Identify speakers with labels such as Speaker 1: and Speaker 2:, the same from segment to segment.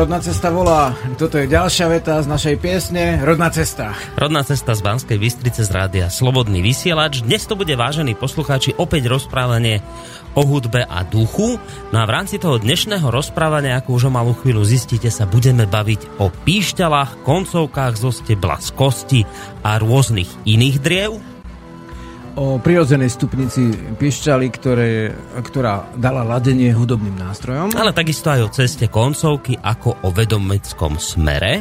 Speaker 1: Rodná cesta volá. Toto je ďalšia veta z našej piesne Rodná cesta.
Speaker 2: Rodná cesta z Banskej Bystrice z rádia Slobodný vysielač. Dnes to bude, vážení poslucháči, opäť rozprávanie o hudbe a duchu. No a v rámci toho dnešného rozprávania, ako už o malú chvíľu zistíte, sa budeme baviť o píšťalách, koncovkách zo stebla z kosti a rôznych iných driev
Speaker 1: o prirodzenej stupnici piešťaly, ktoré, ktorá dala ladenie hudobným nástrojom.
Speaker 2: Ale takisto aj o ceste koncovky, ako o vedomeckom smere.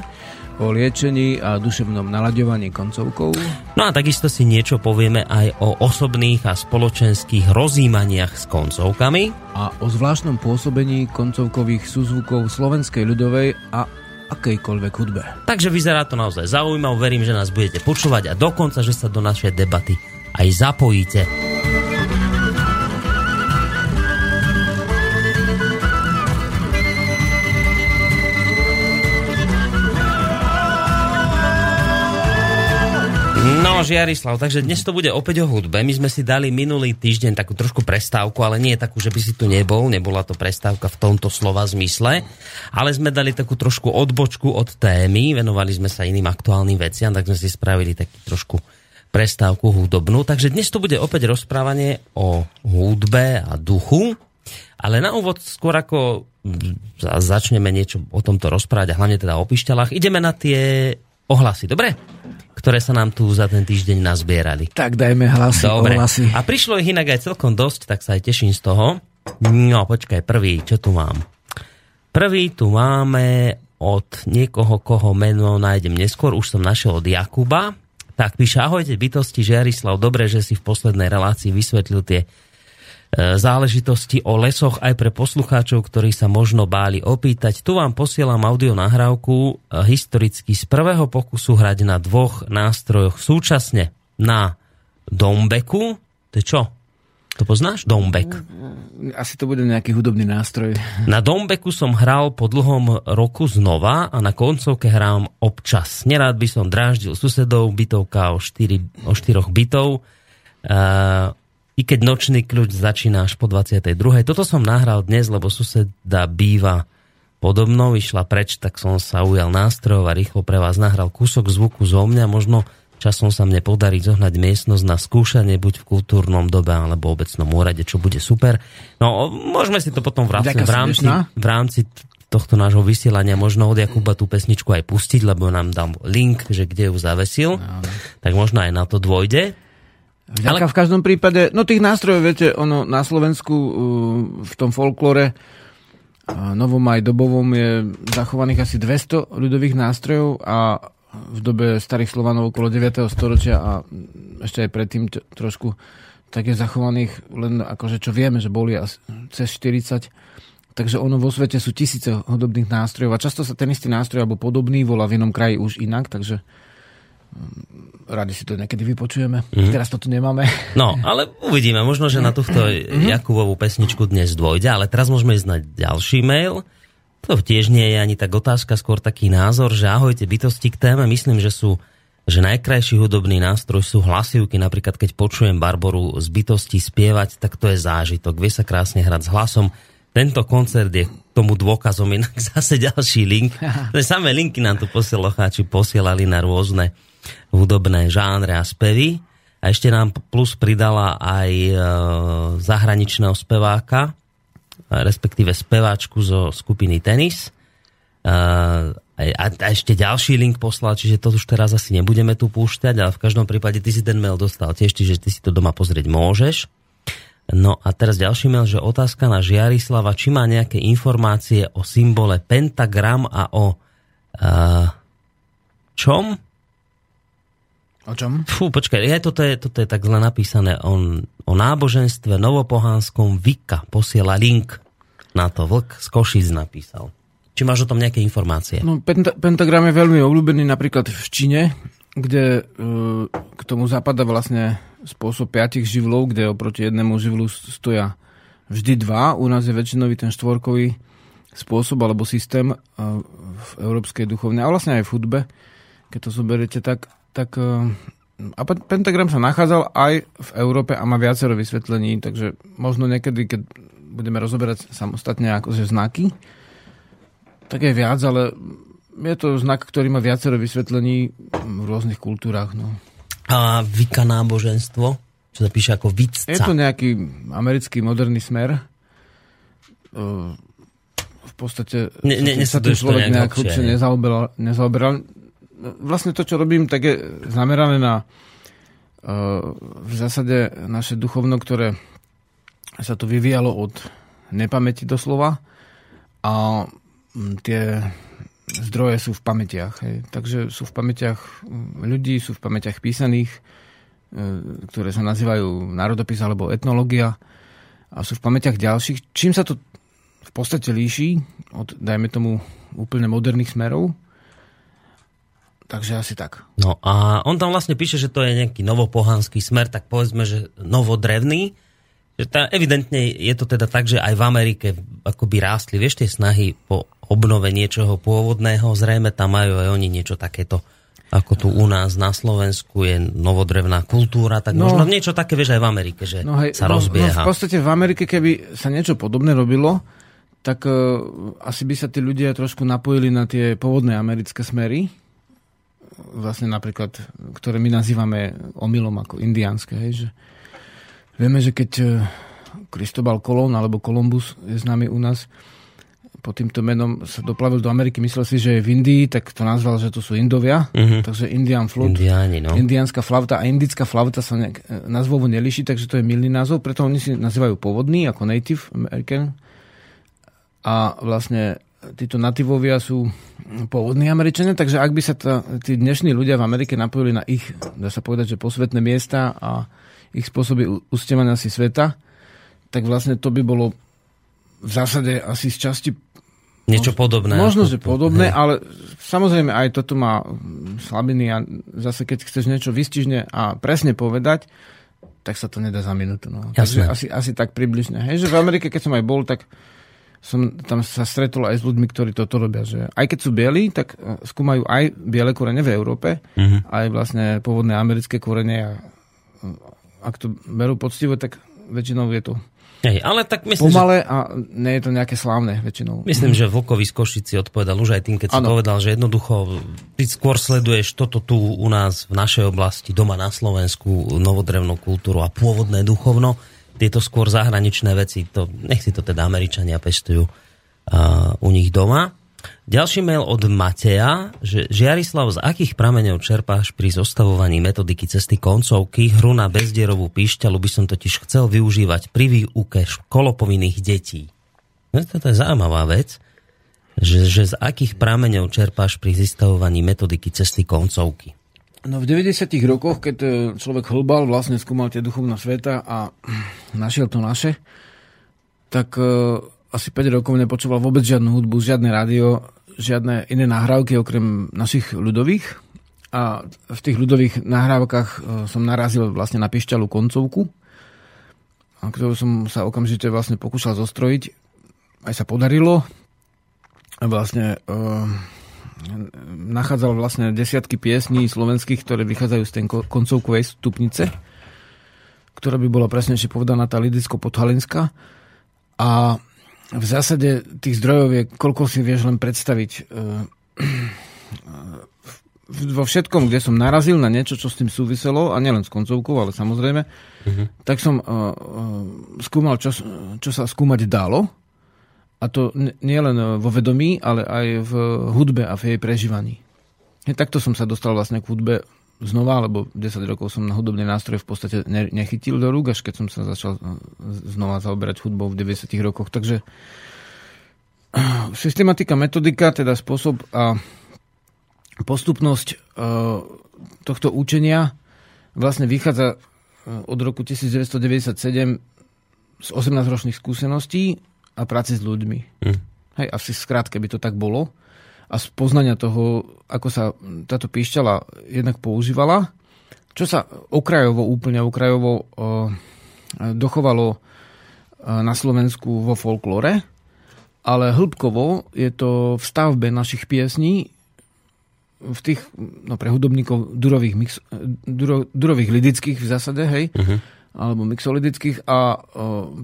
Speaker 1: O liečení a duševnom nalaďovaní koncovkou.
Speaker 2: No a takisto si niečo povieme aj o osobných a spoločenských rozímaniach s koncovkami.
Speaker 1: A o zvláštnom pôsobení koncovkových súzvukov slovenskej ľudovej a akejkoľvek hudbe.
Speaker 2: Takže vyzerá to naozaj zaujímavé, verím, že nás budete počúvať a dokonca, že sa do našej debaty aj zapojíte. No, Žiarislav, takže dnes to bude opäť o hudbe. My sme si dali minulý týždeň takú trošku prestávku, ale nie takú, že by si tu nebol. Nebola to prestávka v tomto slova zmysle. Ale sme dali takú trošku odbočku od témy. Venovali sme sa iným aktuálnym veciam, tak sme si spravili taký trošku prestávku hudobnú. Takže dnes to bude opäť rozprávanie o hudbe a duchu. Ale na úvod, skôr ako začneme niečo o tomto rozprávať, a hlavne teda o pišťalách, ideme na tie ohlasy, dobre? Ktoré sa nám tu za ten týždeň nazbierali.
Speaker 1: Tak dajme hlasy,
Speaker 2: dobre.
Speaker 1: ohlasy.
Speaker 2: A prišlo ich inak aj celkom dosť, tak sa aj teším z toho. No, počkaj, prvý, čo tu mám? Prvý tu máme od niekoho, koho meno nájdem neskôr, už som našiel od Jakuba. Tak píše, ahojte bytosti, Žiarislav, dobre, že si v poslednej relácii vysvetlil tie e, záležitosti o lesoch aj pre poslucháčov, ktorí sa možno báli opýtať. Tu vám posielam audio nahrávku e, historicky z prvého pokusu hrať na dvoch nástrojoch súčasne. Na dombeku, to je čo? To poznáš? Dombek.
Speaker 1: Asi to bude nejaký hudobný nástroj.
Speaker 2: Na Dombeku som hral po dlhom roku znova a na koncovke hrám občas. Nerád by som dráždil susedov, bytovka o, štyri, o štyroch bytov. Uh, I keď nočný kľúč začína až po 22. Toto som nahral dnes, lebo suseda býva podobnou, išla preč, tak som sa ujal nástrojov a rýchlo pre vás nahral kúsok zvuku zo mňa. Možno Časom sa mne podarí zohnať miestnosť na skúšanie buď v kultúrnom dobe alebo obecnom úrade, čo bude super. No, môžeme si to potom v rámci, v rámci, v rámci tohto nášho vysielania možno od Jakuba tú pesničku aj pustiť, lebo nám dám link, že kde ju zavesil. No, no. Tak možno aj na to dôjde.
Speaker 1: Vďaka Ale... v každom prípade, no tých nástrojov, viete, ono na Slovensku uh, v tom folklore uh, novom aj dobovom je zachovaných asi 200 ľudových nástrojov a v dobe starých Slovanov okolo 9. storočia a ešte aj predtým trošku tak je zachovaných len akože čo vieme, že boli asi cez 40. Takže ono vo svete sú tisíce hudobných nástrojov a často sa ten istý nástroj alebo podobný volá v inom kraji už inak, takže mm, radi si to niekedy vypočujeme. Mm-hmm. Teraz to tu nemáme.
Speaker 2: No, ale uvidíme. Možno, že na túto mm-hmm. Jakubovú pesničku dnes dôjde, ale teraz môžeme ísť na ďalší mail. To tiež nie je ani tak otázka, skôr taký názor, že ahojte bytosti k téme. Myslím, že sú že najkrajší hudobný nástroj sú hlasivky. Napríklad, keď počujem Barboru z bytosti spievať, tak to je zážitok. Vie sa krásne hrať s hlasom. Tento koncert je tomu dôkazom inak zase ďalší link. Samé linky nám tu posielocháči posielali na rôzne hudobné žánre a spevy. A ešte nám plus pridala aj e, zahraničného speváka, respektíve speváčku zo skupiny Tenis. A, a ešte ďalší link poslal, čiže to už teraz asi nebudeme tu púšťať, ale v každom prípade ty si ten mail dostal tiež, čiže ty si to doma pozrieť môžeš. No a teraz ďalší mail, že otázka na Žiarislava, či má nejaké informácie o symbole pentagram a o uh, čom?
Speaker 1: O čom?
Speaker 2: Fú, počkaj, je, toto, je, toto je tak zle napísané. On, o náboženstve novopohánskom Vika posiela link na to. Vlk z Košic napísal. Či máš o tom nejaké informácie?
Speaker 1: No, penta- pentagram je veľmi obľúbený napríklad v Číne, kde uh, k tomu zapadá vlastne spôsob piatich živlov, kde oproti jednému živlu stoja vždy dva. U nás je väčšinový ten štvorkový spôsob alebo systém uh, v európskej duchovnej a vlastne aj v hudbe. Keď to zoberiete, tak tak eh, a pentagram sa nachádzal aj v Európe a má viacero vysvetlení, takže možno niekedy, keď budeme rozoberať samostatne akože znaky, Tak je viac, ale je to znak, ktorý má viacero vysvetlení v rôznych kultúrach. No.
Speaker 2: A vika náboženstvo? Čo sa píše ako vicca?
Speaker 1: Je to nejaký americký moderný smer. V podstate
Speaker 2: ne, ne,
Speaker 1: sa tým človek nejak hlbšie nezaoberal, nezaoberal. Vlastne to, čo robím, tak je zamerané na v zásade naše duchovno, ktoré sa to vyvíjalo od nepamäti doslova a tie zdroje sú v pamätiach. Takže sú v pamätiach ľudí, sú v pamätiach písaných, e, ktoré sa nazývajú národopis alebo etnológia a sú v pamätiach ďalších. Čím sa to v podstate líši od, dajme tomu, úplne moderných smerov, Takže asi tak.
Speaker 2: No a on tam vlastne píše, že to je nejaký novopohanský smer, tak povedzme, že novodrevný. Že tá, evidentne je to teda tak, že aj v Amerike akoby rástli, vieš, tie snahy po obnove niečoho pôvodného, zrejme tam majú aj oni niečo takéto ako tu u nás na Slovensku je novodrevná kultúra, tak no, možno niečo také vieš aj v Amerike, že no hej, sa rozbieha.
Speaker 1: No, no v podstate v Amerike, keby sa niečo podobné robilo, tak uh, asi by sa tí ľudia trošku napojili na tie pôvodné americké smery, vlastne napríklad, ktoré my nazývame omylom ako indiánske. Hej, že vieme, že keď Kristobal e, Kolón alebo Kolumbus je známy u nás, pod týmto menom sa doplavil do Ameriky, myslel si, že je v Indii, tak to nazval, že to sú Indovia, uh-huh. takže Indian Flood.
Speaker 2: Indiáni, no.
Speaker 1: Indiánska flauta a indická flauta sa nejak, e, nazvovo neliší, takže to je milný názov, preto oni si nazývajú pôvodný, ako Native American. A vlastne títo nativovia sú pôvodní Američania, takže ak by sa tá, tí dnešní ľudia v Amerike napojili na ich, dá sa povedať, že posvetné miesta a ich spôsoby ustevania si sveta, tak vlastne to by bolo v zásade asi z časti
Speaker 2: Niečo podobné.
Speaker 1: Možno, že podobné, ale samozrejme aj toto má slabiny a zase keď chceš niečo vystižne a presne povedať, tak sa to nedá za minútu. No. Takže asi, asi tak približne. Hej, že v Amerike, keď som aj bol, tak som tam sa stretol aj s ľuďmi, ktorí toto robia. Že aj keď sú bieli, tak e, skúmajú aj biele korene v Európe, uh-huh. aj vlastne pôvodné americké korene a e, ak to berú poctivo, tak väčšinou je to
Speaker 2: Hej, ale tak
Speaker 1: myslím, Pomalé že... a nie je to nejaké slávne väčšinou.
Speaker 2: Myslím, že Vlkovi z Košici odpovedal už aj tým, keď si povedal, že jednoducho ty skôr sleduješ toto tu u nás v našej oblasti, doma na Slovensku, novodrevnú kultúru a pôvodné duchovno. Tieto skôr zahraničné veci, to, nech si to teda Američania pestujú uh, u nich doma. Ďalší mail od Mateja, že Žiarislav, z akých prameňov čerpáš pri zostavovaní metodiky cesty koncovky? Hru na bezdierovú píšťalu by som totiž chcel využívať pri výuke školopovinných detí. No, to je zaujímavá vec, že, že z akých prameňov čerpáš pri zostavovaní metodiky cesty koncovky?
Speaker 1: No v 90 rokoch, keď e, človek hlbal, vlastne skúmal tie duchovná sveta a našiel to naše, tak uh, asi 5 rokov nepočúval vôbec žiadnu hudbu, žiadne rádio, žiadne iné nahrávky okrem našich ľudových. A v tých ľudových nahrávkach e, som narazil vlastne na pišťalú koncovku, ktorú som sa okamžite vlastne pokúšal zostrojiť. Aj sa podarilo. A vlastne uh, nachádzal vlastne desiatky piesní slovenských, ktoré vychádzajú z tej koncovkovej stupnice, ktorá by bola presnejšie povedaná tá lidicko-podhalinská. A v zásade tých zdrojov je, koľko si vieš len predstaviť. Eh, vo všetkom, kde som narazil na niečo, čo s tým súviselo, a nielen s koncovkou, ale samozrejme, uh-huh. tak som uh, uh, skúmal, čo, čo sa skúmať dalo. A to nielen vo vedomí, ale aj v hudbe a v jej prežívaní. takto som sa dostal vlastne k hudbe znova, lebo 10 rokov som na hudobný nástroj v podstate nechytil do rúk, až keď som sa začal e, znova zaoberať hudbou v 90 rokoch. Takže systematika, metodika, teda spôsob a postupnosť e, tohto učenia vlastne vychádza od roku 1997 z 18-ročných skúseností a práci s ľuďmi. Hm. Hej, asi skrátke by to tak bolo a z poznania toho, ako sa táto píšťala jednak používala, čo sa okrajovo, úplne okrajovo dochovalo na Slovensku vo folklore, ale hĺbkovo je to v stavbe našich piesní v tých, no pre hudobníkov durových, mix, duro, durových lidických v zásade, hej, uh-huh. Alebo mixolidických a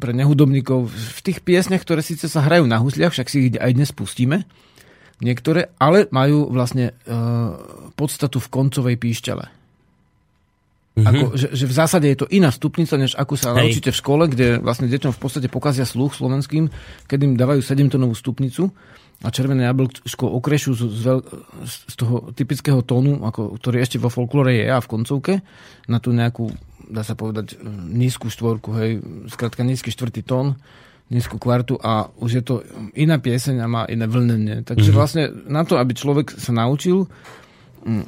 Speaker 1: pre nehudobníkov v tých piesniach, ktoré síce sa hrajú na husliach, však si ich aj dnes pustíme, niektoré, ale majú vlastne e, podstatu v koncovej píšťale. Mm-hmm. Ako, že, že v zásade je to iná stupnica, než ako sa Hej. naučíte v škole, kde vlastne deťom v podstate pokazia sluch slovenským, keď im dávajú 7-tónovú stupnicu a červené jablčko okrešujú z, z, z toho typického tónu, ako, ktorý ešte vo folklore je a v koncovke, na tú nejakú, dá sa povedať, nízku štvorku, hej, skrátka nízky štvrtý tón, nízku kvartu a už je to iná pieseň a má iné vlnenie. Takže mm-hmm. vlastne na to, aby človek sa naučil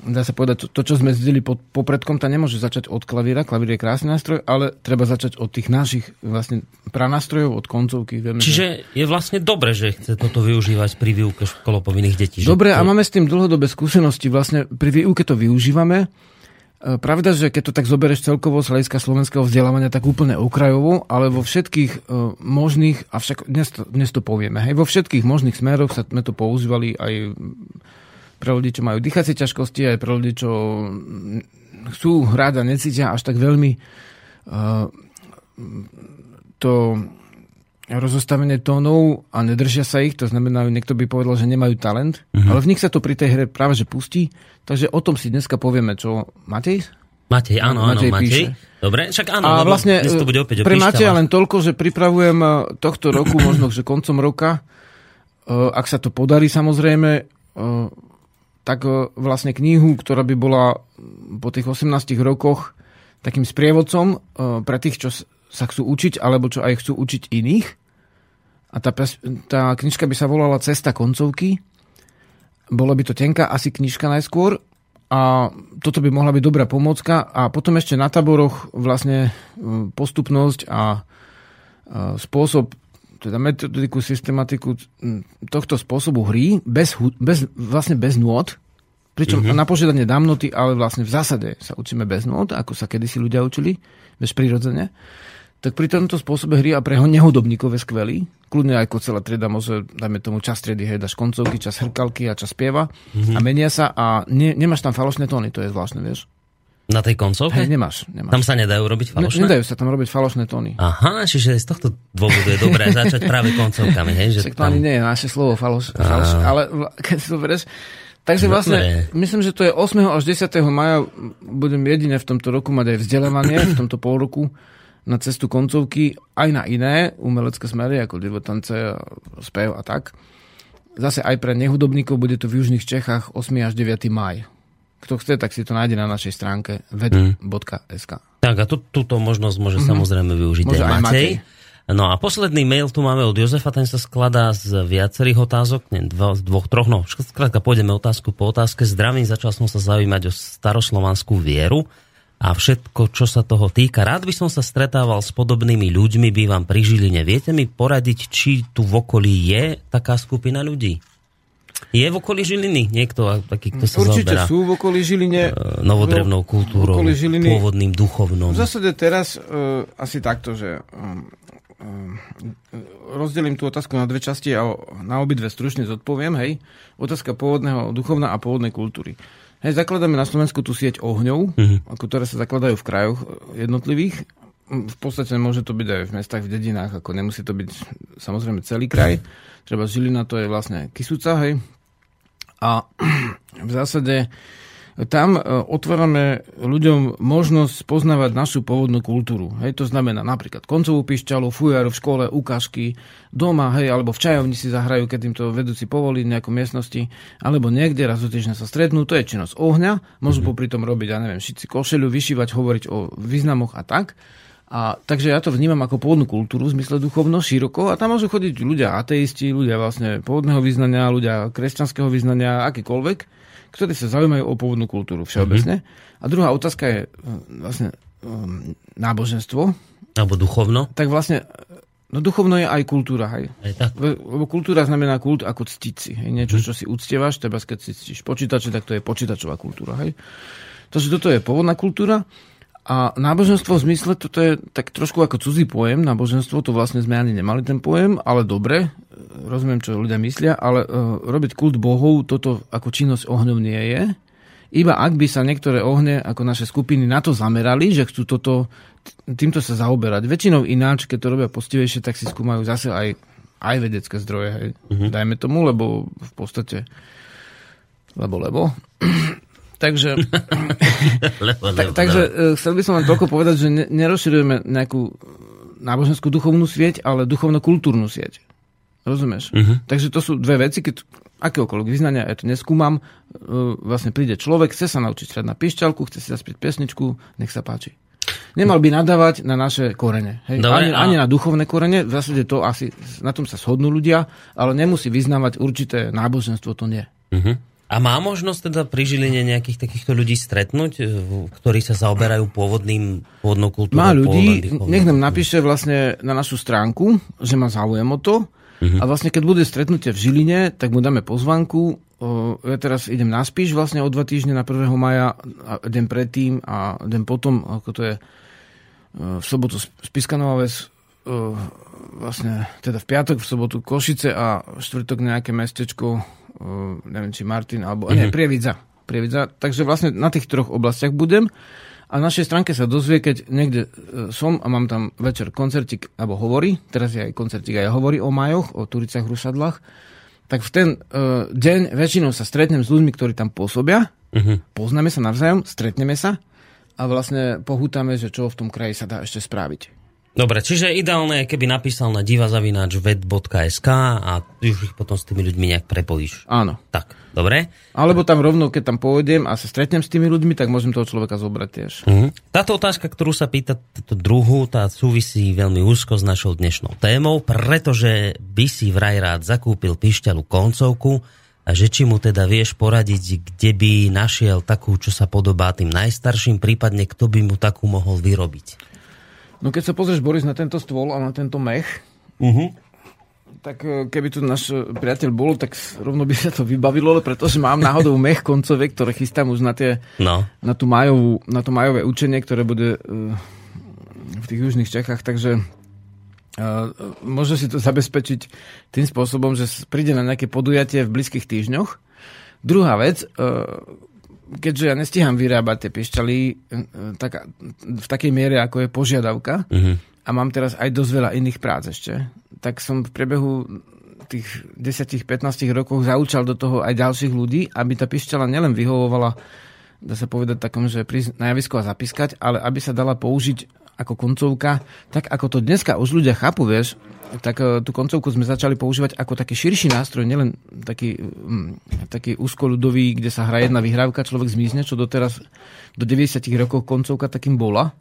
Speaker 1: dá sa povedať, to, to čo sme zdeli pod popredkom, tá nemôže začať od klavíra, klavír je krásny nástroj, ale treba začať od tých našich vlastne pranástrojov, od koncovky. Vieme,
Speaker 2: Čiže že... je vlastne dobre, že chce toto využívať pri výuke školopovinných detí.
Speaker 1: Dobre,
Speaker 2: to...
Speaker 1: a máme s tým dlhodobé skúsenosti. Vlastne pri výuke to využívame. E, pravda, že keď to tak zoberieš celkovo z hľadiska slovenského vzdelávania, tak úplne okrajovo, ale vo všetkých uh, možných, a však dnes to, dnes to povieme, hej, vo všetkých možných smeroch sa sme to používali aj pre ľudí, čo majú dýchacie ťažkosti, aj pre ľudí, čo chcú hrať a necítia až tak veľmi uh, to rozostavenie tónov a nedržia sa ich, to znamená, niekto by povedal, že nemajú talent, uh-huh. ale v nich sa to pri tej hre práve že pustí, takže o tom si dneska povieme, čo Matej?
Speaker 2: Matej, áno, Matej áno, Matej. Píše. Dobre, však áno,
Speaker 1: a vlastne
Speaker 2: to bude opäť
Speaker 1: pre Mateja len toľko, že pripravujem uh, tohto roku, možno, že koncom roka, uh, ak sa to podarí samozrejme, tak e, vlastne knihu, ktorá by bola po tých 18 rokoch takým sprievodcom e, pre tých, čo sa chcú učiť, alebo čo aj chcú učiť iných. A tá, tá knižka by sa volala Cesta koncovky. Bola by to tenká asi knižka najskôr. A toto by mohla byť dobrá pomocka. A potom ešte na taboroch vlastne postupnosť a spôsob teda metodiku, systematiku tohto spôsobu hry bez, bez, vlastne bez nôd, pričom mm-hmm. na požiadanie dám noty, ale vlastne v zásade sa učíme bez nôd, ako sa kedysi ľudia učili, bez prirodzene. Tak pri tomto spôsobe hry a pre nehodobníkov je skvelý. Kľudne aj ako celá trieda môže, dajme tomu čas triedy, hej, dáš koncovky, čas hrkalky a čas spieva mm-hmm. a menia sa a ne, nemáš tam falošné tóny, to je zvláštne, vieš.
Speaker 2: Na tej koncovke?
Speaker 1: Hej, nemáš, nemáš.
Speaker 2: Tam sa nedajú robiť falošné?
Speaker 1: Ne, nedajú sa tam robiť falošné tóny.
Speaker 2: Aha, čiže z tohto dôvodu je dobré začať práve koncovkami. Hej,
Speaker 1: že to tam... nie je naše slovo faloš, faloš ale keď si to bereš, Takže vlastne, myslím, že to je 8. až 10. maja budem jedine v tomto roku mať aj vzdelávanie, v tomto pol roku na cestu koncovky, aj na iné umelecké smery, ako divotance, spev a tak. Zase aj pre nehudobníkov bude to v Južných Čechách 8. až 9. maj. Kto chce, tak si to nájde na našej stránke ved.sk.
Speaker 2: Tak a tú, túto možnosť môže mm-hmm. samozrejme využiť môže aj Matej. Matej. No a posledný mail tu máme od Jozefa, ten sa skladá z viacerých otázok, nie, dva, z dvoch, troch, no skrátka pôjdeme otázku po otázke. Zdravím, začal som sa zaujímať o staroslovanskú vieru a všetko, čo sa toho týka. Rád by som sa stretával s podobnými ľuďmi, bývam pri Žiline. Viete mi poradiť, či tu v okolí je taká skupina ľudí? Je v okolí Žiliny niekto taký, kto sa
Speaker 1: Určite
Speaker 2: zaoberá
Speaker 1: sú v okolí Žiline. E,
Speaker 2: novodrevnou kultúrou, Žiliny, pôvodným duchovnom.
Speaker 1: V zásade teraz uh, asi takto, že um, um, rozdelím tú otázku na dve časti a na obidve stručne zodpoviem. Hej. Otázka pôvodného duchovna a pôvodnej kultúry. Hej, zakladáme na Slovensku tú sieť ohňov, uh-huh. ktoré sa zakladajú v krajoch jednotlivých. V podstate môže to byť aj v mestách, v dedinách, ako nemusí to byť samozrejme celý kraj. Treba Žilina to je vlastne Kisuca, hej. A v zásade tam e, otvárame ľuďom možnosť poznávať našu pôvodnú kultúru. Hej, to znamená napríklad koncovú pišťalu, fujaru v škole, ukážky, doma, hej, alebo v čajovni si zahrajú, keď im to vedúci povolí v nejakom miestnosti, alebo niekde raz do týždňa sa stretnú, to je činnosť ohňa, môžu mm-hmm. popri tom robiť, ja neviem, šiť si košelu, vyšívať, hovoriť o významoch a tak. A, takže ja to vnímam ako pôvodnú kultúru v zmysle duchovno, široko a tam môžu chodiť ľudia ateisti, ľudia vlastne pôvodného vyznania, ľudia kresťanského vyznania, akýkoľvek, ktorí sa zaujímajú o pôvodnú kultúru všeobecne. Mm-hmm. A druhá otázka je e, vlastne um, náboženstvo.
Speaker 2: Alebo duchovno.
Speaker 1: Tak vlastne, no duchovno je aj kultúra, hej. Aj tak. Lebo kultúra znamená kult ako ctiť si. Hej. Niečo, mm. čo si uctievaš, treba keď si ctíš počítače, tak to je počítačová kultúra, hej. Takže toto je pôvodná kultúra. A náboženstvo v zmysle, toto je tak trošku ako cudzí pojem, náboženstvo, to vlastne sme ani nemali ten pojem, ale dobre, rozumiem, čo ľudia myslia, ale uh, robiť kult bohov, toto ako činnosť ohňov nie je. Iba ak by sa niektoré ohne, ako naše skupiny, na to zamerali, že chcú toto, týmto sa zaoberať. Väčšinou ináč, keď to robia postivejšie, tak si skúmajú zase aj aj vedecké zdroje, hej. Uh-huh. Dajme tomu, lebo v podstate lebo, lebo. Takže
Speaker 2: lebo,
Speaker 1: tak,
Speaker 2: lebo,
Speaker 1: takže
Speaker 2: lebo.
Speaker 1: e, chcel by som len toľko povedať, že ne, nerozširujeme nejakú náboženskú duchovnú sieť, ale duchovno-kultúrnu sieť. Rozumieš? Uh-huh. Takže to sú dve veci, keď akéhokoľvek vyznania, ja to neskúmam, e, vlastne príde človek, chce sa naučiť hrať na pišťalku, chce si zaspieť pesničku, nech sa páči. Nemal by nadávať na naše korene. Hej?
Speaker 2: Dobre,
Speaker 1: ani,
Speaker 2: a-
Speaker 1: ani na duchovné korene, v zásade to asi, na tom sa shodnú ľudia, ale nemusí vyznávať určité náboženstvo, to nie.
Speaker 2: Uh-huh. A má možnosť teda pri Žiline nejakých takýchto ľudí stretnúť, e, ktorí sa zaoberajú pôvodným, pôvodnou kultúrou?
Speaker 1: Má ľudí, nech nám napíše vlastne na našu stránku, že má záujem o to.
Speaker 2: Mhm.
Speaker 1: A vlastne keď bude stretnutie v Žiline, tak mu dáme pozvanku. Ja teraz idem na Spíš vlastne o dva týždne na 1. maja, a deň predtým a deň potom, ako to je e, v sobotu Spiska Nová Ves, e, vlastne teda v piatok, v sobotu Košice a v štvrtok nejaké mestečko, neviem či Martin, alebo mm-hmm. nie, Prievidza. Prievidza. Takže vlastne na tých troch oblastiach budem. A na našej stránke sa dozvie, keď niekde e, som a mám tam večer koncertik, alebo hovorí, teraz je aj koncertik aj hovorí o majoch, o turicách, rušadlách, tak v ten uh, deň väčšinou sa stretnem s ľuďmi, ktorí tam pôsobia,
Speaker 2: Mhm.
Speaker 1: poznáme sa navzájom, stretneme sa a vlastne pohútame, že čo v tom kraji sa dá ešte spraviť.
Speaker 2: Dobre, čiže ideálne je, keby napísal na divazavináčved.sk a ty už ich potom s tými ľuďmi nejak prepojíš.
Speaker 1: Áno.
Speaker 2: Tak, dobre.
Speaker 1: Alebo tam rovno, keď tam pôjdem a sa stretnem s tými ľuďmi, tak môžem toho človeka zobrať tiež.
Speaker 2: Mhm. Táto otázka, ktorú sa pýta túto druhú, tá súvisí veľmi úzko s našou dnešnou témou, pretože by si vraj rád zakúpil pišťalu koncovku a že či mu teda vieš poradiť, kde by našiel takú, čo sa podobá tým najstarším, prípadne kto by mu takú mohol vyrobiť.
Speaker 1: No keď sa pozrieš, Boris, na tento stôl a na tento mech,
Speaker 2: Uh-huh.
Speaker 1: tak e, keby tu náš e, priateľ bol, tak rovno by sa to vybavilo, pretože mám náhodou mech koncové, ktoré chystám už na, tie,
Speaker 2: No,
Speaker 1: na, tú majovú, na to majové učenie, ktoré bude e, v tých južných Čechách, takže môže si to zabezpečiť tým spôsobom, že príde na nejaké podujatie v blízkych týždňoch. Druhá vec, keďže ja nestíham vyrábať tie piešťaly uh, tak, v takej miere, ako je požiadavka,
Speaker 2: uh-huh.
Speaker 1: a mám teraz aj dosť veľa iných prác ešte, tak som v priebehu tých 10-15 rokov zaučal do toho aj ďalších ľudí, aby tá pišťala nielen vyhovovala, dá sa povedať takom, že prísť na javisko a zapískať, ale aby sa dala použiť ako koncovka, tak ako to dneska už ľudia chápu, vieš, tak e, tú koncovku sme začali používať ako taký širší nástroj, nielen taký, mm, taký úzkoľudový, kde sa hra jedna vyhrávka, človek zmizne, čo doteraz do 90 rokov koncovka takým bola.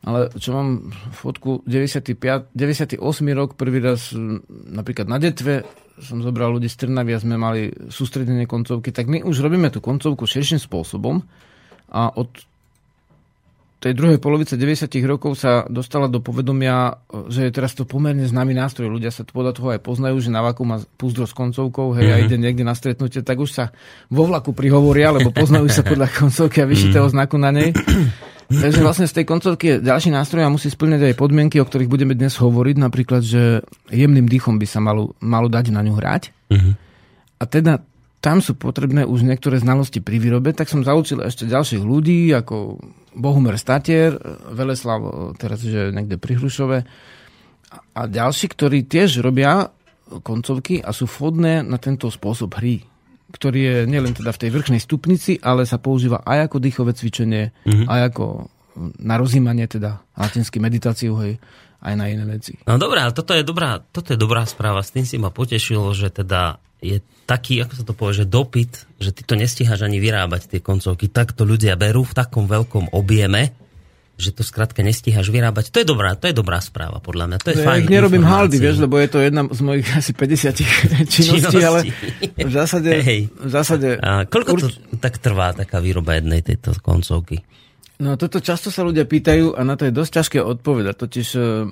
Speaker 1: Ale čo mám fotku 95, 98 rok, prvý raz napríklad na Detve som zobral ľudí z Trnavy a sme mali sústredenie koncovky, tak my už robíme tú koncovku širším spôsobom a od tej druhej polovice 90 rokov sa dostala do povedomia, že je teraz to pomerne známy nástroj. Ľudia sa podľa toho aj poznajú, že na vlaku má púzdro s koncovkou, hej, mm-hmm. a ide niekde na stretnutie, tak už sa vo vlaku prihovoria, lebo poznajú sa podľa koncovky a vyšitého znaku na nej. Takže vlastne z tej koncovky je ďalší nástroj a musí splňať aj podmienky, o ktorých budeme dnes hovoriť. Napríklad, že jemným dýchom by sa malo, malo dať na ňu hrať.
Speaker 2: Uh-huh.
Speaker 1: A teda tam sú potrebné už niektoré znalosti pri výrobe, tak som zaučil ešte ďalších ľudí, ako Bohumer Statier, Veleslav, e, teraz že niekde pri Hrušove, a- ďalší, ktorí tiež robia koncovky a sú vhodné na tento spôsob hry ktorý je nielen teda v tej vrchnej stupnici, ale sa používa aj ako dýchové cvičenie, mm-hmm. aj ako na rozímanie, teda latinsky meditáciu, hej, aj na iné veci.
Speaker 2: No dobré, ale toto je dobrá, toto je dobrá správa. S tým si ma potešilo, že teda je taký, ako sa to povie, že dopyt, že ty to nestíhaš ani vyrábať tie koncovky. Tak to ľudia berú v takom veľkom objeme, že to skrátka nestíhaš vyrábať. To je dobrá, to je dobrá správa, podľa mňa. To je
Speaker 1: Ja
Speaker 2: fajn
Speaker 1: ich nerobím haldy, vieš, lebo je to jedna z mojich asi 50 činností,
Speaker 2: Činnosti.
Speaker 1: ale v zásade,
Speaker 2: Hej.
Speaker 1: v zásade
Speaker 2: A koľko to tak trvá, taká výroba jednej tejto koncovky?
Speaker 1: No toto často sa ľudia pýtajú a na to je dosť ťažké odpovedať. Totiž uh,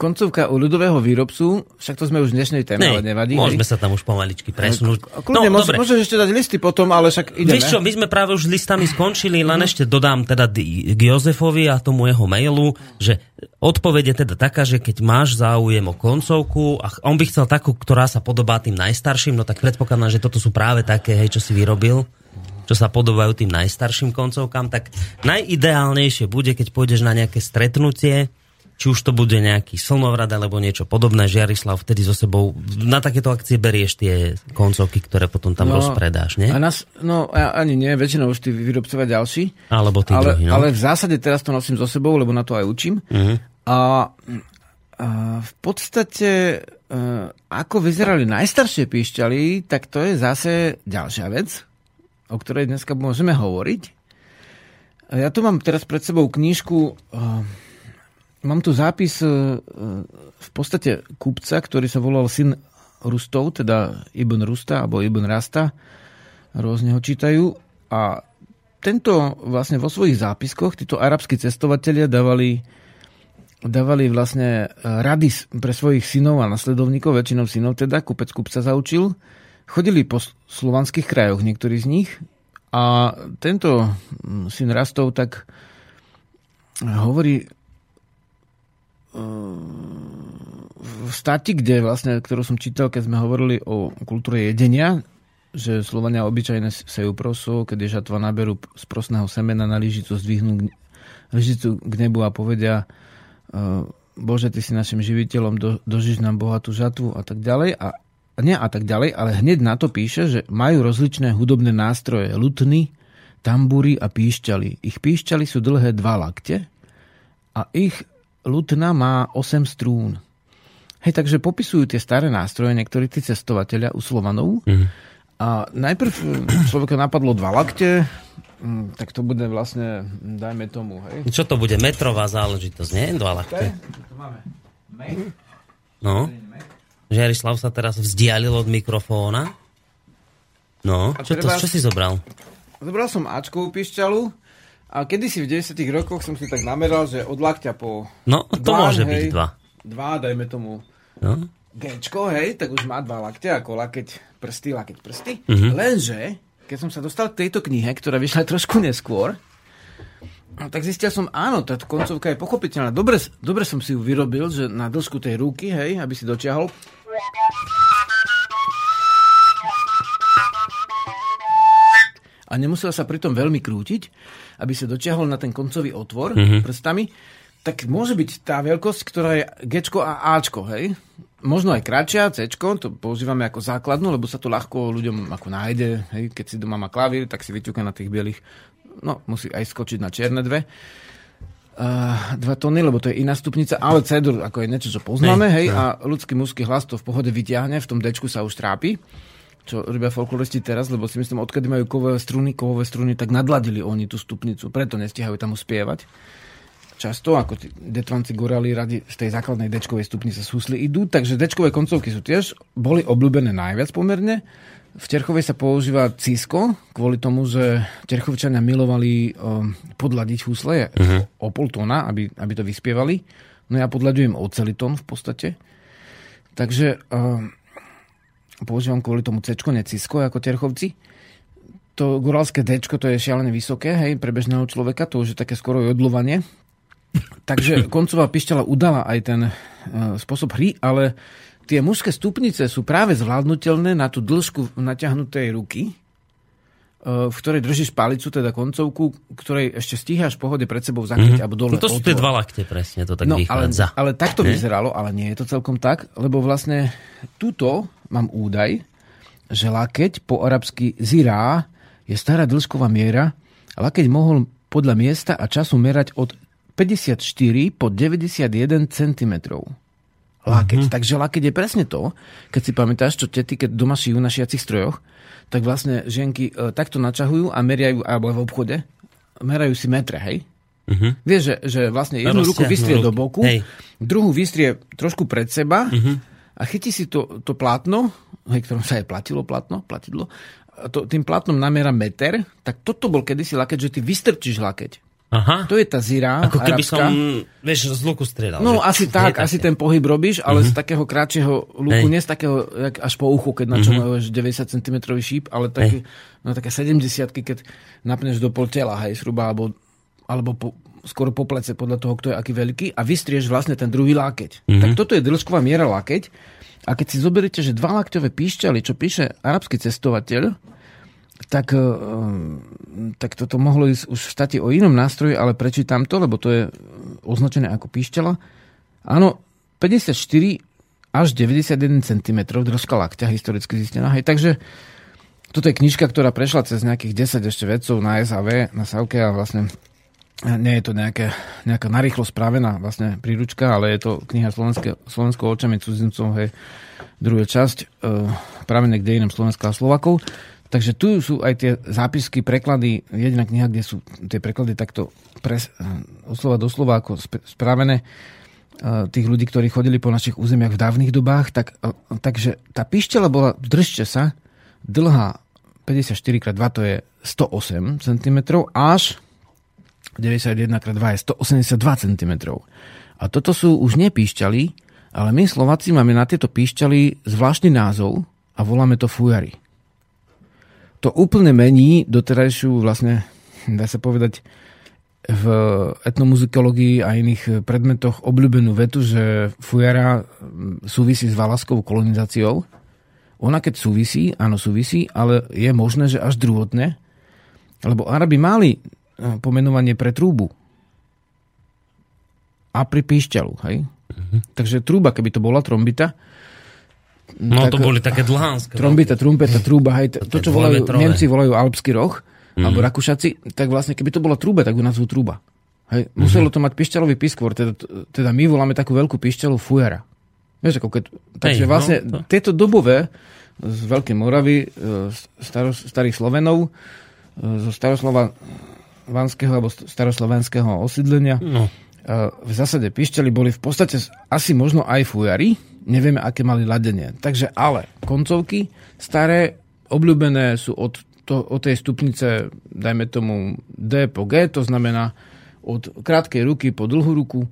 Speaker 1: koncovka u ľudového výrobcu, však to sme už v dnešnej téme, ale nevadí.
Speaker 2: môžeme
Speaker 1: hej.
Speaker 2: sa tam už pomaličky presunúť.
Speaker 1: A Kľudne, no, môže, môžeš ešte dať listy potom, ale však ideme.
Speaker 2: Vieš čo, my sme práve už s listami skončili,
Speaker 1: Mhm.
Speaker 2: len ešte dodám teda k Jozefovi a tomu jeho mailu, že odpovede teda taká, že keď máš záujem o koncovku a on by chcel takú, ktorá sa podobá tým najstarším, no tak predpokladám, že toto sú práve také, hej, čo si vyrobil čo sa podobajú tým najstarším koncovkám, tak najideálnejšie bude, keď pôjdeš na nejaké stretnutie či už to bude nejaký slnovrad alebo niečo podobné, Žiarislav vtedy so sebou na takéto akcie berieš tie koncovky, ktoré potom tam no, rozpredáš, nie?
Speaker 1: A nás, no ani nie, väčšinou už tí výrobcovia ďalší.
Speaker 2: Alebo tí
Speaker 1: ale,
Speaker 2: druhý, no.
Speaker 1: ale v zásade teraz to nosím so sebou, lebo na to aj učím. Uh-huh. A, a v podstate ako vyzerali najstaršie píšťaly, tak to je zase ďalšia vec, o ktorej dneska môžeme hovoriť. Ja tu mám teraz pred sebou knížku, mám tu zápis v podstate kupca, ktorý sa volal syn Rustov, teda Ibn Rusta alebo Ibn Rasta, rôzne ho čítajú a tento vlastne vo svojich zápiskoch títo arabskí cestovatelia dávali dávali vlastne rady pre svojich synov a nasledovníkov, väčšinou synov teda, kupec kupca zaučil. Chodili po slovanských krajoch, niektorí z nich, a tento mm, syn Rastov tak hovorí v stati, kde vlastne, ktorú som čítal, keď sme hovorili o kultúre jedenia, že Slovania obyčajne sejú prosu, keď je žatva naberú z prosného semena na lyžicu, zdvihnú lyžicu k nebu a povedia Bože, Ty si našim živiteľom, do, dožiš nám bohatú žatvu a tak ďalej. A nie a tak ďalej, ale hneď na to píše, že majú rozličné hudobné nástroje, lutny, tambúry a píšťaly. Ich píšťaly sú dlhé dva lakte a ich lutna má 8 strún. Hej, takže popisujú tie staré nástroje niektorí tí cestovateľia u Slovanov. Mm. A najprv človeka napadlo dva lakte, mm, tak to bude vlastne, dajme tomu, hej.
Speaker 2: Čo to bude? Metrová záležitosť, nie? Dva lakte. No. Žiarislav sa teraz vzdialil od mikrofóna. No, čo, to, čo si zobral?
Speaker 1: Zobral som Ačkovú pišťalu a kedysi v 90 rokoch som si tak nameral, že od lakťa po...
Speaker 2: No, to dva, môže hej, byť dva.
Speaker 1: Dva, dajme tomu. No. Gčko, hej, tak už má dva lakte ako lakeť prsty, lakeť prsty. Uh-huh. Lenže, keď som sa dostal k tejto knihe, ktorá vyšla trošku neskôr, No, tak zistil som, áno, tá koncovka je pochopiteľná. Dobre, dobre som si ju vyrobil, že na dĺžku tej ruky, hej, aby si dočiahol. A nemusel sa pritom veľmi krútiť, aby sa dočiahol na ten koncový otvor mm-hmm. prstami. Tak môže byť tá veľkosť, ktorá je G a Ačko, hej? Možno aj kratšia, C, to používame ako základnú, lebo sa to ľahko ľuďom ako nájde. Hej? Keď si doma má klavír, tak si vyťuka na tých bielých no musí aj skočiť na čierne dve. Uh, dva tóny, lebo to je iná stupnica, ale cedur ako je niečo, čo poznáme, hej, a ľudský mužský hlas to v pohode vyťahne, v tom dečku sa už trápi, čo robia folkloristi teraz, lebo si myslím, odkedy majú kovové struny, kovové struny, tak nadladili oni tú stupnicu, preto nestihajú tam uspievať. Často, ako tí detvanci gorali radi z tej základnej dečkovej stupnice súsli idú, takže dečkové koncovky sú tiež, boli obľúbené najviac pomerne, v Terchovej sa používa cisko, kvôli tomu, že Terchovčania milovali uh, podľadiť husle uh-huh. o pol tóna, aby, aby to vyspievali. No ja podľadujem o celý tón v podstate. Takže uh, používam kvôli tomu C, ne cisko, ako Terchovci. To goralské D, to je šialené vysoké, hej, pre bežného človeka, to už je také skoro jodlovanie. Takže koncová pišťala udala aj ten uh, spôsob hry, ale tie mužské stupnice sú práve zvládnutelné na tú dĺžku natiahnutej ruky, e, v ktorej držíš palicu, teda koncovku, ktorej ešte stíhaš v pohode pred sebou zakryť mm-hmm. alebo dole.
Speaker 2: No to sú tie dva lakte presne, to tak no,
Speaker 1: vychádza. Ale, ale tak to vyzeralo, ale nie je to celkom tak, lebo vlastne tuto mám údaj, že lakeť po arabsky zirá je stará dĺžková miera a lakeť mohol podľa miesta a času merať od 54 po 91 cm lakeť. Mm-hmm. Takže lakeť je presne to, keď si pamätáš, čo tety, keď doma šijú na šiacich strojoch, tak vlastne ženky e, takto načahujú a meriajú, alebo v obchode, merajú si metre, hej? Uh-huh. Vieš, že, že vlastne jednu ruku vystrie do boku, hej. druhú vystrie trošku pred seba uh-huh. a chytí si to, to plátno, hej, ktorom sa aj platilo platno, platidlo, to, tým plátnom namiera meter, tak toto bol kedysi lakeť, že ty vystrčíš lakeť. Aha. To je tá zira
Speaker 2: Ako keby arabská. som, vieš, z luku strieľal.
Speaker 1: No že? asi tak, asi ten pohyb robíš, ale uh-huh. z takého kratšieho luku, Hej. nie z takého jak až po uchu, keď načovajú uh-huh. 90 cm šíp, ale taký, no, také 70 keď napneš do pol tela, hej, zhruba, alebo, alebo po, skoro po plece, podľa toho, kto je aký veľký, a vystrieš vlastne ten druhý lákeť. Uh-huh. Tak toto je dĺžková miera lákeť. A keď si zoberiete, že dva lakťové píšťaly, čo píše arabský cestovateľ, tak, eh, tak toto mohlo ísť už v stati o inom nástroji, ale prečítam to, lebo to je označené ako píšťala. Áno, 54 až 91 cm dĺžka lakťa historicky zistená. Hej, takže toto je knižka, ktorá prešla cez nejakých 10 ešte vedcov na SAV, na Savke a vlastne nie je to nejaké, nejaká narýchlo spravená vlastne príručka, ale je to kniha Slovenské, Slovensko očami cudzincov, hej, druhá časť, e, pravené k dejinám Slovenska a Slovakov. Takže tu sú aj tie zápisky, preklady, jediná kniha, kde sú tie preklady takto pres, od slova do slova ako spravené e, tých ľudí, ktorí chodili po našich územiach v dávnych dobách. Tak, e, takže tá pišťala bola, držte sa, dlhá 54x2 to je 108 cm až 91x2 je 182 cm. A toto sú už nie píšťaly, ale my Slováci máme na tieto píšťaly zvláštny názov a voláme to fujary. To úplne mení doterajšiu vlastne, dá sa povedať, v etnomuzikológii a iných predmetoch obľúbenú vetu, že fujara súvisí s valaskou kolonizáciou. Ona keď súvisí, áno súvisí, ale je možné, že až druhotne, lebo Arabi mali Eh, pomenovanie pre trúbu. A pri píšťalu, hej? Uh-huh. Takže trúba, keby to bola trombita,
Speaker 2: No tak, to boli také dlhánske.
Speaker 1: Trombita, trumpeta, trúba, hej, to, čo volajú. Nemci volajú alpský roh, mm. alebo Rakúšaci, tak vlastne keby to bola trúba, tak ju nazvú trúba. Hej, mm-hmm. muselo to mať pišťalový piskvor, teda, teda my voláme takú veľkú pišťalu fujara. Vieš, ako keď, takže Hej, vlastne no, to... tieto dobové z Veľkej Moravy, eh, staro, starých Slovenov, eh, zo Staroslova vanského alebo staroslovenského osídlenia. No. V zásade pišťali boli v podstate asi možno aj fujari, nevieme, aké mali ladenie. Takže ale koncovky staré, obľúbené sú od, to, od tej stupnice, dajme tomu D po G, to znamená od krátkej ruky po dlhú ruku.